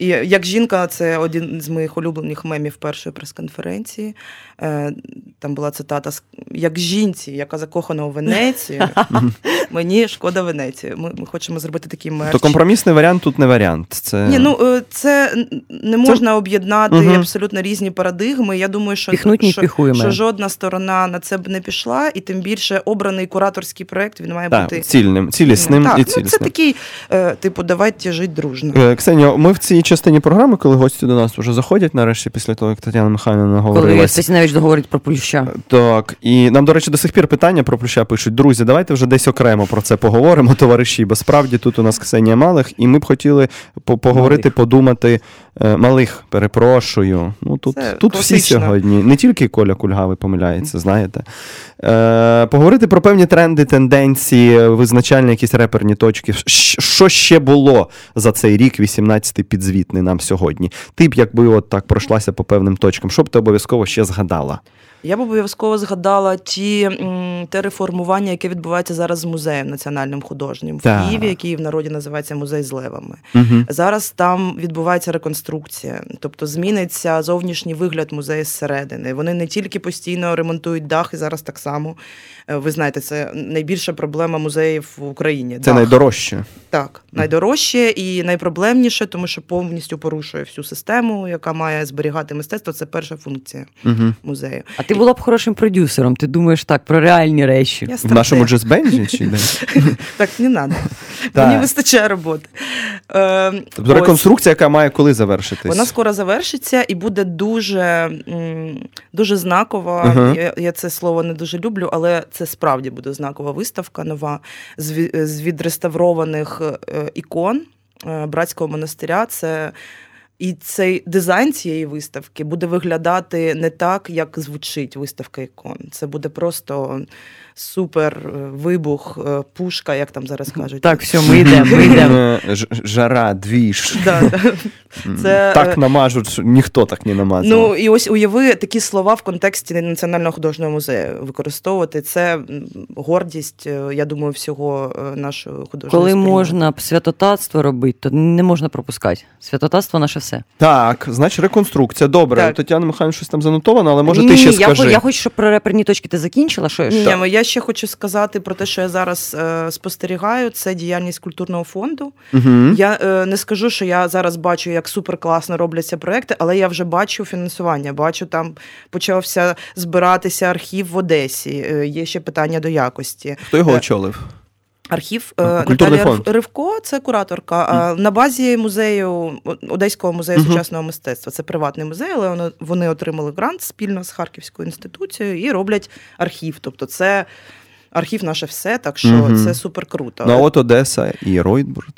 і як жінка, це один з моїх улюблених мемів першої прес-конференції. Е, там була цитата: як жінці, яка закохана у Венецію, [laughs] мені шкода Венеції. Ми, ми хочемо зробити такий мерч. То компромісний варіант тут не варіант. Це... Ні, ну е, це не можна об'єднати Мгм. абсолютно різні парадигми. Я думаю, що, Піхнуть що, що жодна сторона на це б не пішла, і тим більше обраний кураторський проект він має так, бути цільним, цілісним так, і ну, це такий, е, типу, давайте жити дружно. Ксенія, ми в цій частині програми, коли гості до нас вже заходять, нарешті, після того, як Тетяна Михайлівна Коли наговорилася. Стасіневич договорить про плюща. Так, і нам, до речі, до сих пір питання про плюща пишуть. Друзі, давайте вже десь окремо про це поговоримо, товариші. Бо справді тут у нас Ксенія Малих, і ми б хотіли поговорити, Малих. подумати. е, Малих, перепрошую. Ну тут, Це тут всі сьогодні. Не тільки Коля Кульгавий помиляється, знаєте. Е, поговорити про певні тренди, тенденції, визначальні якісь реперні точки. Що ще було за цей рік, 18-й підзвіт? Привітний нам сьогодні. Ти б, якби от так пройшлася по певним точкам, що б ти обов'язково ще згадала? Я б обов'язково згадала ті те реформування, яке відбувається зараз з музеєм національним художнім в Так. Києві, який в народі називається музей з левами. Угу. Зараз там відбувається реконструкція, тобто зміниться зовнішній вигляд музею зсередини. Вони не тільки постійно ремонтують дах, і зараз так само. Е, Ви знаєте, це найбільша проблема музеїв в Україні. Це дах. найдорожче. Так, найдорожче і найпроблемніше, тому що повністю порушує всю систему, яка має зберігати мистецтво. Це перша функція Угу. музею. А ти була б хорошим продюсером, ти думаєш так про реальні речі. Я В нашому стратег. джаз-бенді чи де? [laughs] Так, не треба. Мені вистачає роботи. Е, Тобто реконструкція, яка має коли завершитись? Вона скоро завершиться і буде дуже, дуже знакова. Я, я це слово не дуже люблю, але це справді буде знакова виставка нова з, з відреставрованих е, ікон е, братського монастиря. Це і цей дизайн цієї виставки буде виглядати не так, як звучить виставка ікон. Це буде просто супер е, вибух, е, пушка, як там зараз кажуть. Так, все, ми йдемо, ми йдемо. Е, Жара, двіж. [laughs] Да, да. Це, так намажуть, ніхто так не намазав. Ну і ось уяви такі слова в контексті Національного художнього музею використовувати. Це гордість, я думаю, всього нашого художнього Коли спільноти. можна святотатство робити, то не можна пропускати. Святотатство наше все. Так, значить, реконструкція. Добре, Так. Тетяна Михайлівна щось там занотовано, але може Ні, ти ще ні, я, скажи. хо- я хочу, щоб про реперні точки ти закінчила. Що, Ні, що? ну, я ще хочу сказати про те, що я зараз е, спостерігаю. Це діяльність культурного фонду. Угу. Я е, не скажу, що я зараз бачу, як супер класно робляться проекти, але я вже бачу фінансування. Бачу, там почався збиратися архів в Одесі. Е, є ще питання до якості. Хто його Е, очолив? Архів е, культурний Наталія фонд. Ривко, це кураторка. А на базі музею Одеського музею Мгм. сучасного мистецтва. Це приватний музей, але вони, отримали грант спільно з Харківською інституцією і роблять архів. Тобто, це архів наше все, так що Мгм. це супер круто. Ну, от Одеса і Ройтбург.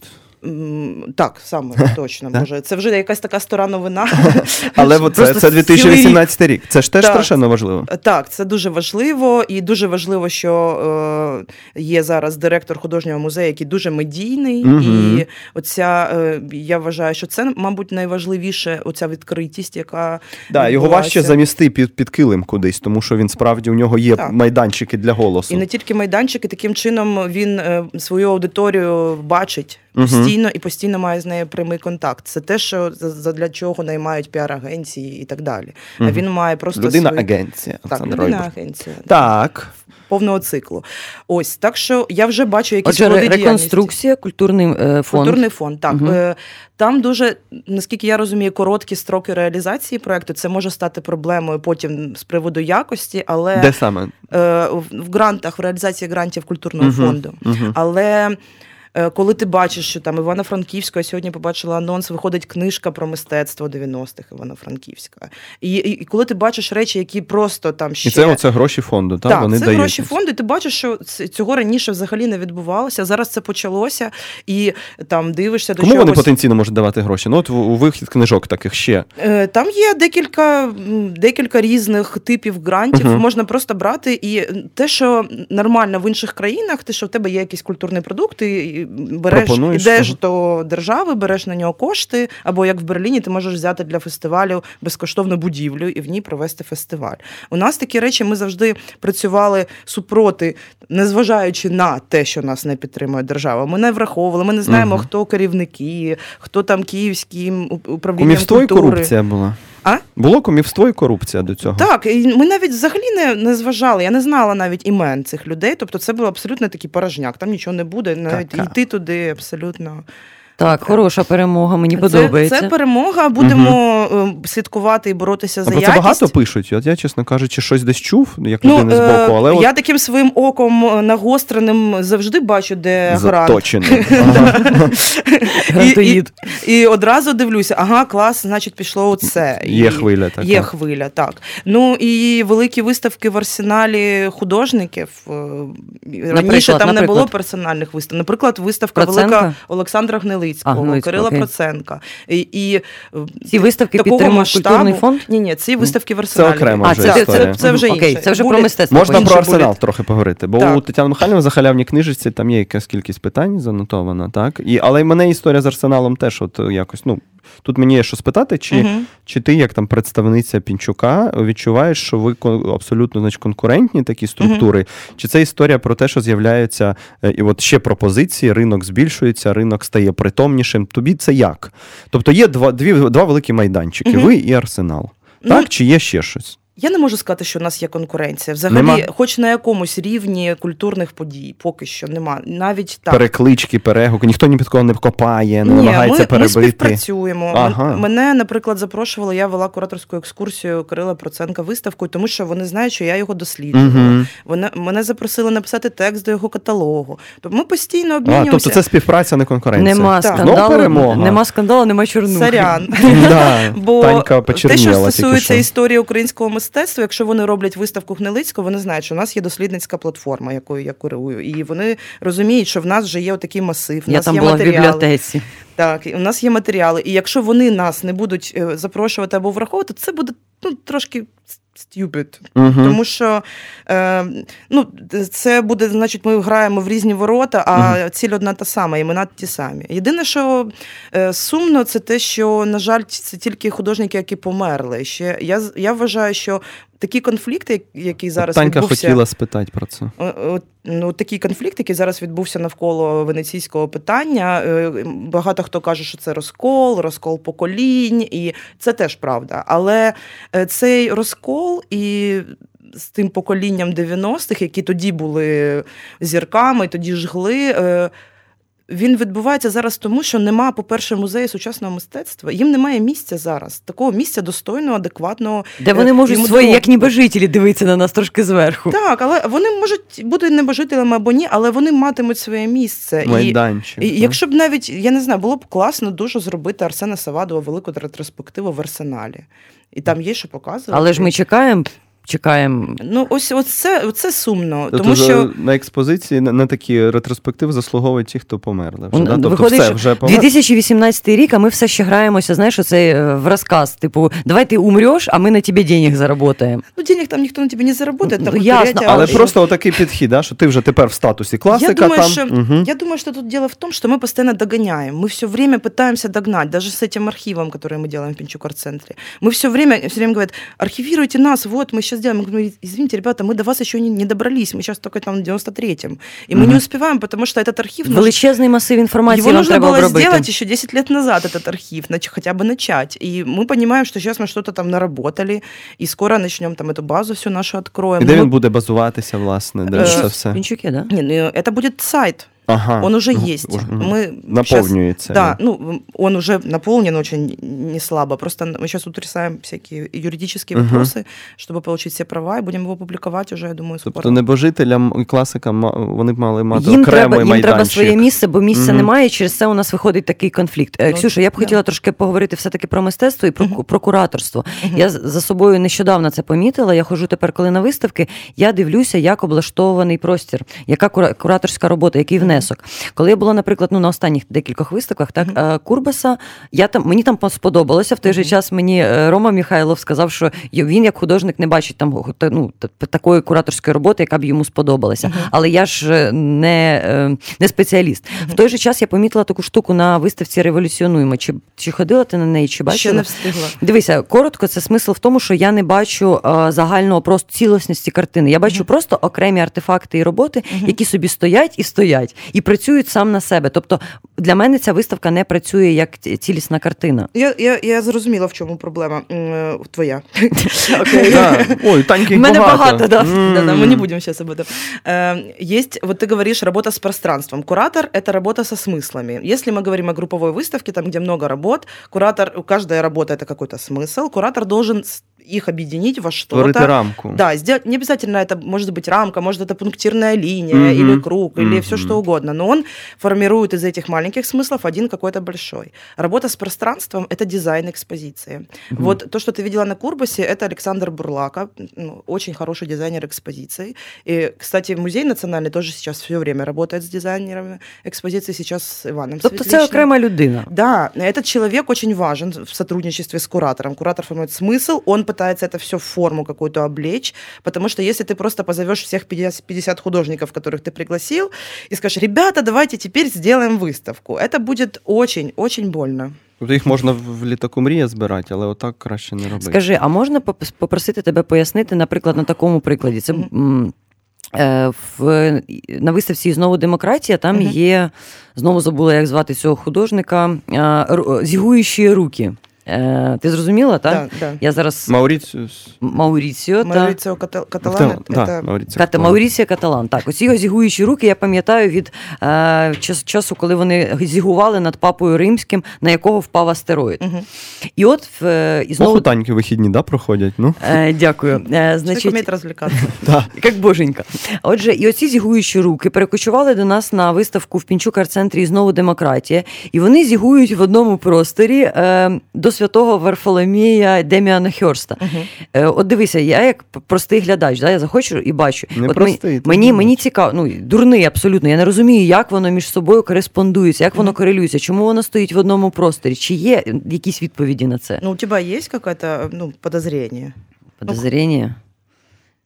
Так, саме [laughs] точно. Може, це вже якась така стара новина. [laughs] Але це, це цілий 2018 рік. Це ж теж Так. страшенно важливо. Так, це дуже важливо, і дуже важливо, що е, є зараз директор художнього музею, який дуже медійний. Мгм. І оця е, я вважаю, що це, мабуть, найважливіше оця відкритість, яка Да, його важче замісти під, під килим кудись, тому що він справді у нього є Так. майданчики для голосу. І не тільки майданчики, таким чином він е, свою аудиторію бачить Мгм. Постійно і постійно має з нею прямий контакт. Це те, що задля чого наймають піар-агенції і так далі. А він має просто Людина свої... агенція. Так, людина агенція Так. повного циклу. Ось так що я вже бачу якісь Отже, ре- реконструкція, культурний е, фонд. Культурний фонд, так. Е, Там дуже, наскільки я розумію, короткі строки реалізації проекту. Це може стати проблемою потім з приводу якості, але Де саме? е, в в грантах, в реалізації грантів культурного Мгм. фонду. Мгм. Але коли ти бачиш, що там Івано-Франківська, я сьогодні побачила анонс, виходить книжка про мистецтво 90-х Івано-Франківська. І, і, і коли ти бачиш речі, які просто там ще І це оце гроші фонду, так? так, Вони це дають. гроші фонду, і ти бачиш, що цього раніше взагалі не відбувалося. Зараз це почалося, і там дивишся до Кому вони потенційно можуть давати гроші? Ну, от у- вихід книжок таких ще. Е, Там є декілька, декілька різних типів грантів. Мгм. Можна просто брати. І те, що нормально в інших країнах, те, що в тебе є якийсь культурний продукт, ти береш, Пропонуєш, ідеш ага. до держави, береш на нього кошти, або як в Берліні, ти можеш взяти для фестивалю безкоштовну будівлю і в ній провести фестиваль. У нас такі речі ми завжди працювали супроти, незважаючи на те, що нас не підтримує держава. Ми не враховували, ми не знаємо, Мгм. хто керівники, хто там київським управлінням культури. корупція була. А? Було кумівство і корупція до цього. Так, і ми навіть взагалі не, не зважали. Я не знала навіть імен цих людей. Тобто, це був абсолютно такий порожняк. Там нічого не буде. Навіть Так, йти туди абсолютно. Так, хороша перемога, мені Це, подобається. це перемога. Будемо е, слідкувати і боротися А за про це багато пишуть. От я, чесно кажучи, щось десь чув, як Ну, людина з е, боку, але я от таким своїм оком е, нагостреним завжди бачу, де грант. заточений. [laughs] І, і, і одразу дивлюся, ага, клас, значить, пішло оце. Є І- хвиля така. Є хвиля, так. Ну і великі виставки в арсеналі художників. е, Раніше Наприклад, там не було персональних виставок. Наприклад, виставка Проценка? велика Олександра Гнилицького, А, Гноїцького Кирила окей. Проценка. І, і е, Ці виставки підтримує масштабу... культурний фонд? Ні, ні, ці виставки в арсеналі. окрема А, вже це, це, це, це вже Окей, інше. це вже про мистецтво. Можна про арсенал буліт. трохи поговорити, бо Так. у Тетяни Михайлівни в захалявній книжечці там є якась кількість питань занотована, так? І, але мене історія з арсеналом теж от якось, ну, тут мені є що спитати, чи, Мгм. чи ти, як там представниця Пінчука, відчуваєш, що ви абсолютно значить, конкурентні такі структури? Чи це історія про те, що з'являються е, і от ще пропозиції, ринок збільшується, ринок стає притомнішим? Тобі це як? Тобто є два, дві, два великі майданчики: ви і арсенал. Ну, Так, чи є ще щось? Я не можу сказати, що у нас є конкуренція. Взагалі, Нема? хоч на якомусь рівні культурних подій, поки що нема. Навіть так. Переклички, перегуки, ніхто ні під кого не копає, не Ні, намагається ми, ми співпрацюємо. Ага. Мене, наприклад, запрошували, я вела кураторську екскурсію Кирила Проценка виставкою, тому що вони знають, що я його досліджувала. Угу. Вони мене запросили написати текст до його каталогу. Тобто ми постійно А, обмінюємося. тобто це співпраця, не конкуренція. Нема Так. Ну, скандалу, перемога. нема скандалу, нема чорнухи. Сорян. [laughs] Да, Бо Танька те, що стосується історії українського мистецтва, якщо вони роблять виставку Хмельницького, вони знають, що у нас є дослідницька платформа, якою я курую, і вони розуміють, що в нас вже є отакий масив, Я нас там є була в бібліотеці. Так, у нас є матеріали. І якщо вони нас не будуть е, запрошувати або враховувати, це буде ну, трошки stupid. Мгм. Тому що е, ну, це буде, значить, ми граємо в різні ворота, а ціль одна та сама, імена ті самі. Єдине, що е, сумно, це те, що, на жаль, це тільки художники, які померли. Ще я, я вважаю, що такі конфлікти, які зараз Танька відбувся, хотіла спитати про це. Ну, такий конфлікт, який зараз відбувся навколо венеційського питання. е, Багато хто каже, що це розкол, розкол поколінь, і це теж правда. Але е, цей розкол і з тим поколінням 90-х, які тоді були зірками, тоді жгли. Він відбувається зараз тому, що нема, по-перше, музею сучасного мистецтва. Їм немає місця зараз. Такого місця достойного, адекватного. Де вони е, можуть йому свої, дорогу. як небожителі, дивитися на нас трошки зверху. Так, але вони можуть бути небожителями або ні, але вони матимуть своє місце. І, Майданчик. і да? якщо б навіть, я не знаю, було б класно дуже зробити Арсена Савадова велику ретроспективу в арсеналі. І там є що показувати. Але ж ми чекаємо, чекаємо. Ну, ось, ось це, це сумно. Тобто тому що на експозиції на, на такі ретроспективи заслуговують ті, хто померли. Вже, Он- да? Тобто виходить, все що вже помер. 2018 рік, а ми все ще граємося, знаєш, оцей е, в розказ. Типу, давай ти умреш, а ми на тебе денег заработаємо. ну, денег там ніхто на тебе не заработає. Там Ну, ясно, предприятие, Але що- просто отакий підхід, да, що ти вже тепер в статусі класика. я думаю, там, что, Мгм. я думаю, что тут дело в том, что мы постоянно догоняем. Мы все время пытаемся догнать, даже с этим архивом, который мы делаем в Пинчук арт-центре. Мы все время, все время говорят, архивируйте нас, вот, мы сейчас делаем. Мы говорим, извините, ребята, мы до вас еще не, не добрались, мы сейчас только там в 93-м. И мы не успеваем, потому что этот архив... нужно- Величезний масив інформації Его нам нужно треба было обробити. сделать еще 10 лет назад, этот архив, нач- хотя бы начать. И мы понимаем, что сейчас мы что-то там наработали, и скоро начнем там эту базу всю нашу откроем. І де Ну, він буде базуватися, власне, де Е, це все. Пінчуки, да? Не, ну, это будет сайт. Ага. Он уже Мгм. есть. Уже, мгм. Мы щас- Наповнюється. Да, ну, он уже наполнен очень не слабо. Просто мы сейчас утрясаем всякие юридические Мгм. вопросы, чтобы получить все права, и будем его публиковать уже, я думаю, скоро. Тобто небожителям і класикам ма- вони б мали мати Їм окремий треба, їм майданчик. треба своє місце, бо місця Мгм. немає. і Через це у нас виходить такий конфлікт. Е, Ну, Ксюша, я б да. хотіла трошки поговорити все-таки про мистецтво і про, Мгм. про кураторство. Мгм. Я з- за собою нещодавно це помітила. Я ходжу тепер, коли на виставки, я дивлюся, як облаштований простір, яка кура- кураторська робота, який внесок. Коли я була, наприклад, ну на останніх декількох виставках, так е, Курбаса, я там мені там сподобалося. В той же час мені е, Рома Міхайлов сказав, що він як художник не бачить там ну, такої кураторської роботи, яка б йому сподобалася. Мгм. Але я ж е, не, не спеціаліст. В той же час я помітила таку штуку на виставці Революціонуємо. Чи, чи ходила ти на неї, чи бачила? Ще не встигла. Дивися, коротко, це смисл в тому, що я не бачу загального просто цілісності картини. Я бачу просто окремі артефакти і роботи, які собі стоять і стоять, і працюють сам на себе. Тобто для мене ця виставка не працює як ці- цілісна картина. Я, я, я зрозуміла, в чому проблема м, е, твоя. [laughs] [laughs] Да. Ой, Таньки В мене багато. багато, да. М. Да-да, мы не будем сейчас об этом. Э, Есть, вот ты говоришь, работа с пространством. Куратор – это работа со смыслами. Если мы говорим о групповой выставке, там, где много работ, куратор, каждая работа – это какой-то смысл, куратор должен с- их объединить во что-то. рамку. Да, сделать, не обязательно это может быть рамка, может это пунктирная линия Мгм. или круг, или Мгм. все что угодно, но он формирует из этих маленьких смыслов один какой-то большой. Работа с пространством – это дизайн экспозиции. Вот то, что ты видела на Курбасе, это Александр Бурлака, ну, очень хороший дизайнер экспозиций. И, кстати, музей национальный тоже сейчас все время работает с дизайнерами экспозиции, сейчас с Иваном Тобто це Светличным. окрема людина. Да, этот человек очень важен в сотрудничестве с куратором. Куратор формирует смысл, он пытается это все в форму какую-то облечь, потому что если ты просто позовешь всех 50, 50 художников, которых ты пригласил, и скажешь, ребята, давайте теперь сделаем выставку, это будет очень-очень больно. Тобто їх можна в в літаку мрія збирати, але отак краще не робити. Скажи, а можна поп- попросити тебе пояснити, наприклад, на такому прикладі? Це м, е, в, на виставці знову демократія. Там Мгм. є знову забула, як звати цього художника. е, ру- Зігуючі руки. Е, Ти зрозуміла, так? Да, да. Я зараз Мауріціус. Мауріціо Мауріціо Ката- Каталан, да, это Мауріціо Каталан. Маурісія Каталан. Так, оці його зігуючі руки я пам'ятаю від е, часу, коли вони зігували над папою римським, на якого впав астероїд. Мгм. І от е, і знову Похутаньки вихідні, да, проходять? Ну, е, дякую. Е, значить, умеет развлекаться. [laughs] як боженька. Отже, і оці зігуючі руки перекочували до нас на виставку в Пінчук арт-центрі знову демократія, і вони зігують в одному просторі е, до святого Варфоломія Деміана Хьорста. Е, от дивися, я як простий глядач, да, я заходжу і бачу. Не от простий, мені, мені, мені цікаво, ну дурний абсолютно. Я не розумію, як воно між собою кореспондується, як воно корелюється, чому воно стоїть в одному просторі, чи є якісь відповіді на це? Ну, у тебя есть какое-то ну, подозрение? Подозріння?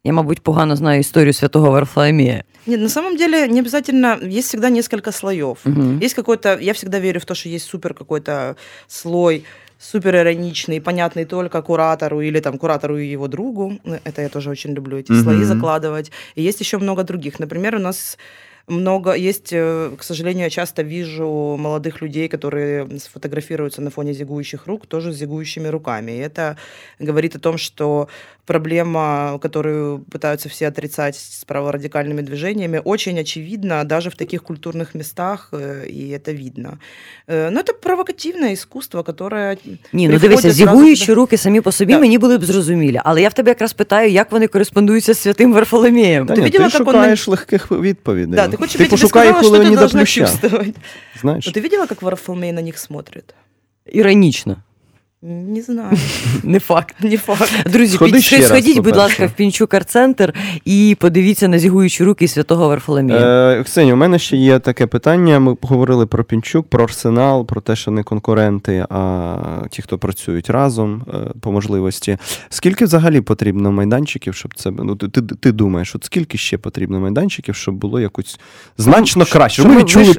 Я, мабуть, погано знаю історію святого Варфоломія. Нет, на самом деле не обязательно, есть всегда несколько слоев. Мгм. Есть какой-то, я всегда верю в то, что есть супер какой-то слой, супер ироничный, понятный только куратору или там куратору и его другу. Это я тоже очень люблю эти слои закладывать. И есть еще много других. Например, у нас много есть, э, к сожалению, я часто вижу молодых людей, которые сфотографируются на фоне зигующих рук, тоже с зигующими руками. И это говорит о том, что проблема, которую пытаются все отрицать с праворадикальными движениями, очень очевидна даже в таких культурных местах, э, и это видно. Э, Но это провокативное искусство, которое... Ні, ну приходит дивися, сразу зігуючі туда. руки самі по собі Так. мені були б зрозумілі. Але я в тебе якраз питаю, як вони кореспондуються з святим Варфоломієм. Та Ти ні, видела, ти як он шукаєш легких відповідей. Да, ты хочешь, ти чтобы я тебе пошукай сказала, їх у что ты Леоніда должна Плюща. чувствовать? Знаєш? Ну, Ты видела, как Варфоломей на них смотрит? Іронічно, Не знаю, [laughs] не факт. не факт. Друзі, Ходи під- ще раз, сходіть, будь по-перше. ласка, в Пінчук арт-центр і подивіться на зігуючі руки святого Варфоломія. Е, Ксенія, у мене ще є таке питання. Ми говорили про Пінчук, про арсенал, про те, що не конкуренти, а ті, хто працюють разом е, по можливості. Скільки взагалі потрібно майданчиків, щоб це ну ти, ти, ти думаєш, от скільки ще потрібно майданчиків, щоб було якось значно краще? щоб Ми відчули вийшли-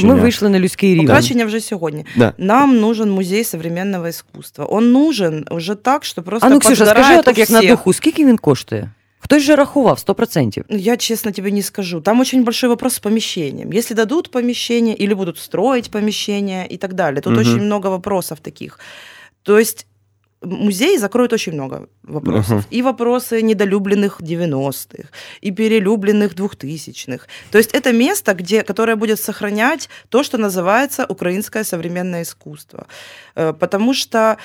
Щоб ми вийшли на людський рівень. Покращення вже сьогодні. Да. Нам нужен музей современного искусства. Он нужен уже так, что просто А ну, Ксюша, скажи у як на духу, скільки він коштує? Хтось же рахував 100%. Ну, Я, честно, тебе не скажу. Там очень большой вопрос с помещением. Если дадут помещение или будут строить помещение и так далее. Тут Мгм. очень много вопросов таких. То есть музей закроет очень много вопросов. Ага. И вопросы недолюбленных 90-х, и перелюбленных 2000-х. То есть это место, где, которое будет сохранять то, что называется украинское современное искусство. Э, Потому что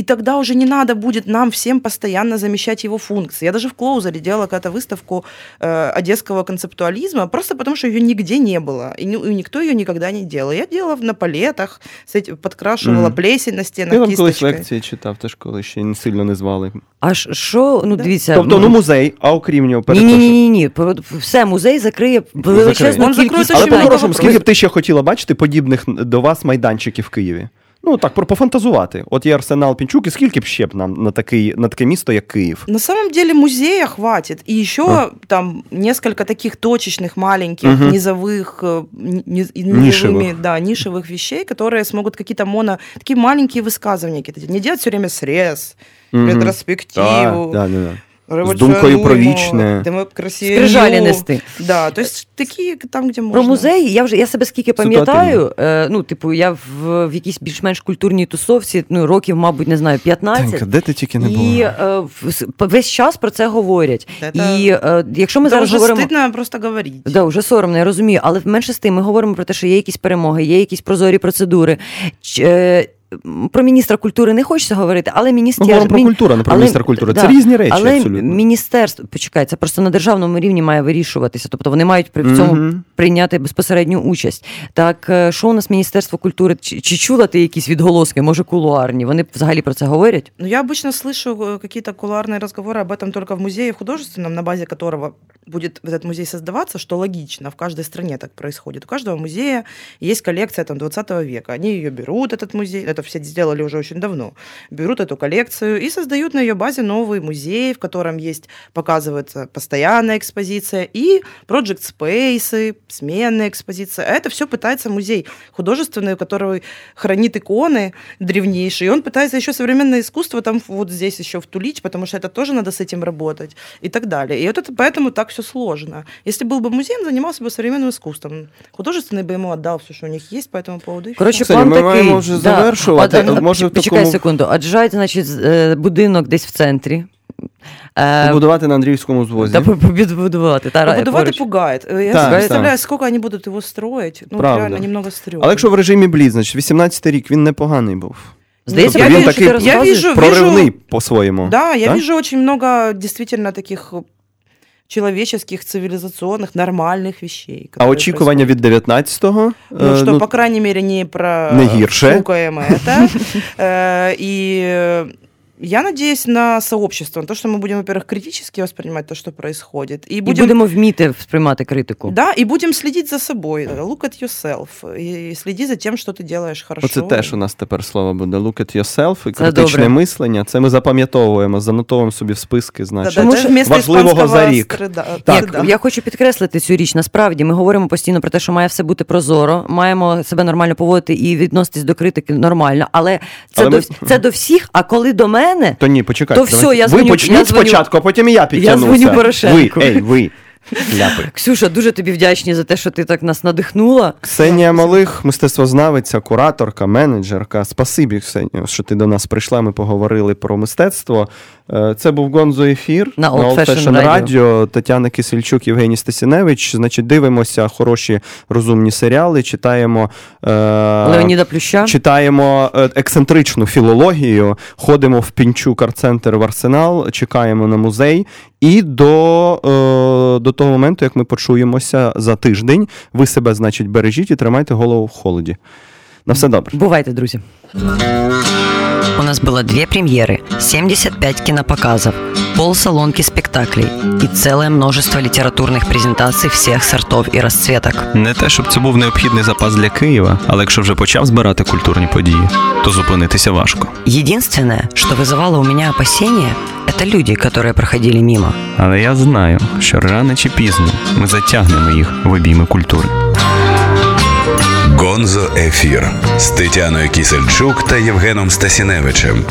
и тогда уже не надо будет нам всем постоянно замещать его функции. Я даже в Клоузере делала когда-то выставку э, одесского концептуализма, просто потому что ее нигде не было, и, ни- и никто ее никогда не делал. Я делала на палетах, с этим, подкрашивала Мгм. плесень на стенах Я там колись кисточкой. лекції читав, теж коли ще не сильно не звали. А ж- що, ну Да. дивіться. Тобто, ну музей, а окрім нього, ні, перепрошую. ні, ні, ні. Все, музей закриє величезну Он закриє кількість. дуже Але багато по-хорошому, вопросів. скільки б ти ще хотіла бачити подібних до вас майданчиків в Києві? Ну так, про пофантазувати. От є арсенал Пінчук, і скільки б ще б нам на такий на таке місто, як Київ? На самом деле музея хватит. И еще А. там несколько таких точечных, маленьких, Мгм. низовых, э, ни- низовыми, Нишевых. да, нишевых вещей, которые смогут какие-то моно... Такие маленькие высказывания какие-то. Не делать все время срез, Мгм. ретроспективу. Да, да, да. революционную, думкою про вічне. Скрижалі нести. Да, то есть такі там, де можна. Про музей я вже я себе скільки пам'ятаю. Е, ну, типу, я в, в якійсь більш-менш культурній тусовці, ну, років, мабуть, не знаю, 15. Танька, де ти тільки не І е, в- весь час про це говорять. Це- І е, якщо ми Це зараз вже говоримо. стидно просто говорити. Да, вже соромно, я розумію. Але менше з тим, ми говоримо про те, що є якісь перемоги, є якісь прозорі процедури. Ч- е, Про міністра культури не хочеться говорити, але Ми міністер... говоримо про мін- культуру, а не про але- міністра культури. Це да, різні речі, але абсолютно. міністерство, почекай, це просто на державному рівні має вирішуватися. Тобто вони мають при в цьому Мгм. прийняти безпосередню участь. Так, е, що у нас Міністерство культури? Чи, чи чула ти якісь відголоски, може, кулуарні? Вони взагалі про це говорять? Ну, я обычно слышу э, какие-то кулуарные разговоры об этом только в музее в художественном, на базе которого будет этот музей создаваться, что логично, в каждой стране так происходит. У каждого музея есть коллекция там, 20 века. Они ее берут, этот музей, этот это все сделали уже очень давно. Берут эту коллекцию и создают на ее базе новый музей, в котором есть, показывается постоянная экспозиция и project space, сменная экспозиция. А это все пытается музей художественный, который хранит иконы древнейшие, и он пытается еще современное искусство там вот здесь еще втулить, потому что это тоже надо с этим работать и так далее. И вот это поэтому так все сложно. Если был бы музей, он занимался бы современным искусством. Художественный бы ему отдал все, что у них есть по этому поводу. и Коротше, всё. Ксенія, план ми такий. маємо завершувати. От, е, Може, в почекай такому- секунду. Отжать, значить, е, будинок десь в центрі. Е, Побудувати на Андріївському звозі. Та побудувати. Та, Побудувати пугает. Э, Я Так, представляю, так. сколько они будут его строить. Ну, Правда. реально немного стрёмно. Але якщо в режимі Бліц, значить 18-й рік він непоганий був. Здається, Я Тобто він вижу, такий я вижу- проривний по-своєму. Да, я так? вижу очень много действительно таких человеческих, цивилизационных, нормальных вещей. А которые очікування происходят. від 19-го? Ну, е, что, по крайней мере, не про не гирше. фукаем это. Э, [laughs] И э, я надеюсь на сообщество, на то, что мы будем, во-первых, критически воспринимать то, что происходит. И І будем будемо вміти сприймати критику. Да, и будем следить за собой. Look at yourself. И следи за тем, что ты делаешь хорошо. Оце теж у нас тепер слово буде. Look at yourself і Це критичне добре. мислення. Це ми запам'ятовуємо, занотовуємо собі в списки, Да, значить. да, Тому это що вместо важливого за испанского рік. стрида- Так. стрида. Я хочу підкреслити цю річ. Насправді ми говоримо постійно про те, що має все бути прозоро, маємо себе нормально поводити і відноситись до критики нормально. Але це, Але до, ми- вс- це до всіх. А коли до мене, То ні, почекайте. То все, я ви почніть я дзвоню- спочатку, а потім і я підтягнуся. дзвоню Порошенку. Ви, ей, ви, ляпи. Ксюша, дуже тобі вдячні за те, що ти так нас надихнула. Ксенія Малих, мистецтвознавиця, кураторка, менеджерка. Спасибі, Ксенію, що ти до нас прийшла. Ми поговорили про мистецтво. Е, Це був Гонзо ефір На Old Old Fashion Fashion Radio. Radio. Тетяна Кисельчук, Євгеній Стасіневич. Значить, дивимося хороші розумні серіали, читаємо. Е... Леоніда Плюща. Читаємо е, ексцентричну філологію, ходимо в Пінчук арт-центр в Арсенал, чекаємо на музей. І до, е, до того моменту, як ми почуємося за тиждень, ви себе, значить, бережіть і тримайте голову в холоді. На все добре. Бувайте, друзі. У нас было две премьеры, 75 кинопоказов, полсалонки спектаклей и целое множество литературных презентаций всех сортов и расцветок. Не те, щоб це був необхідний запас для Києва, але якщо вже почав збирати культурні події, то зупинитися важко. Единственное, что вызывало у меня опасения, это люди, которые проходили мимо. Але я знаю, що рано чи пізно ми затягнемо їх в обійми культури. Гонзо Ефір з Тетяною Кісельчук та Євгеном Стасіневичем.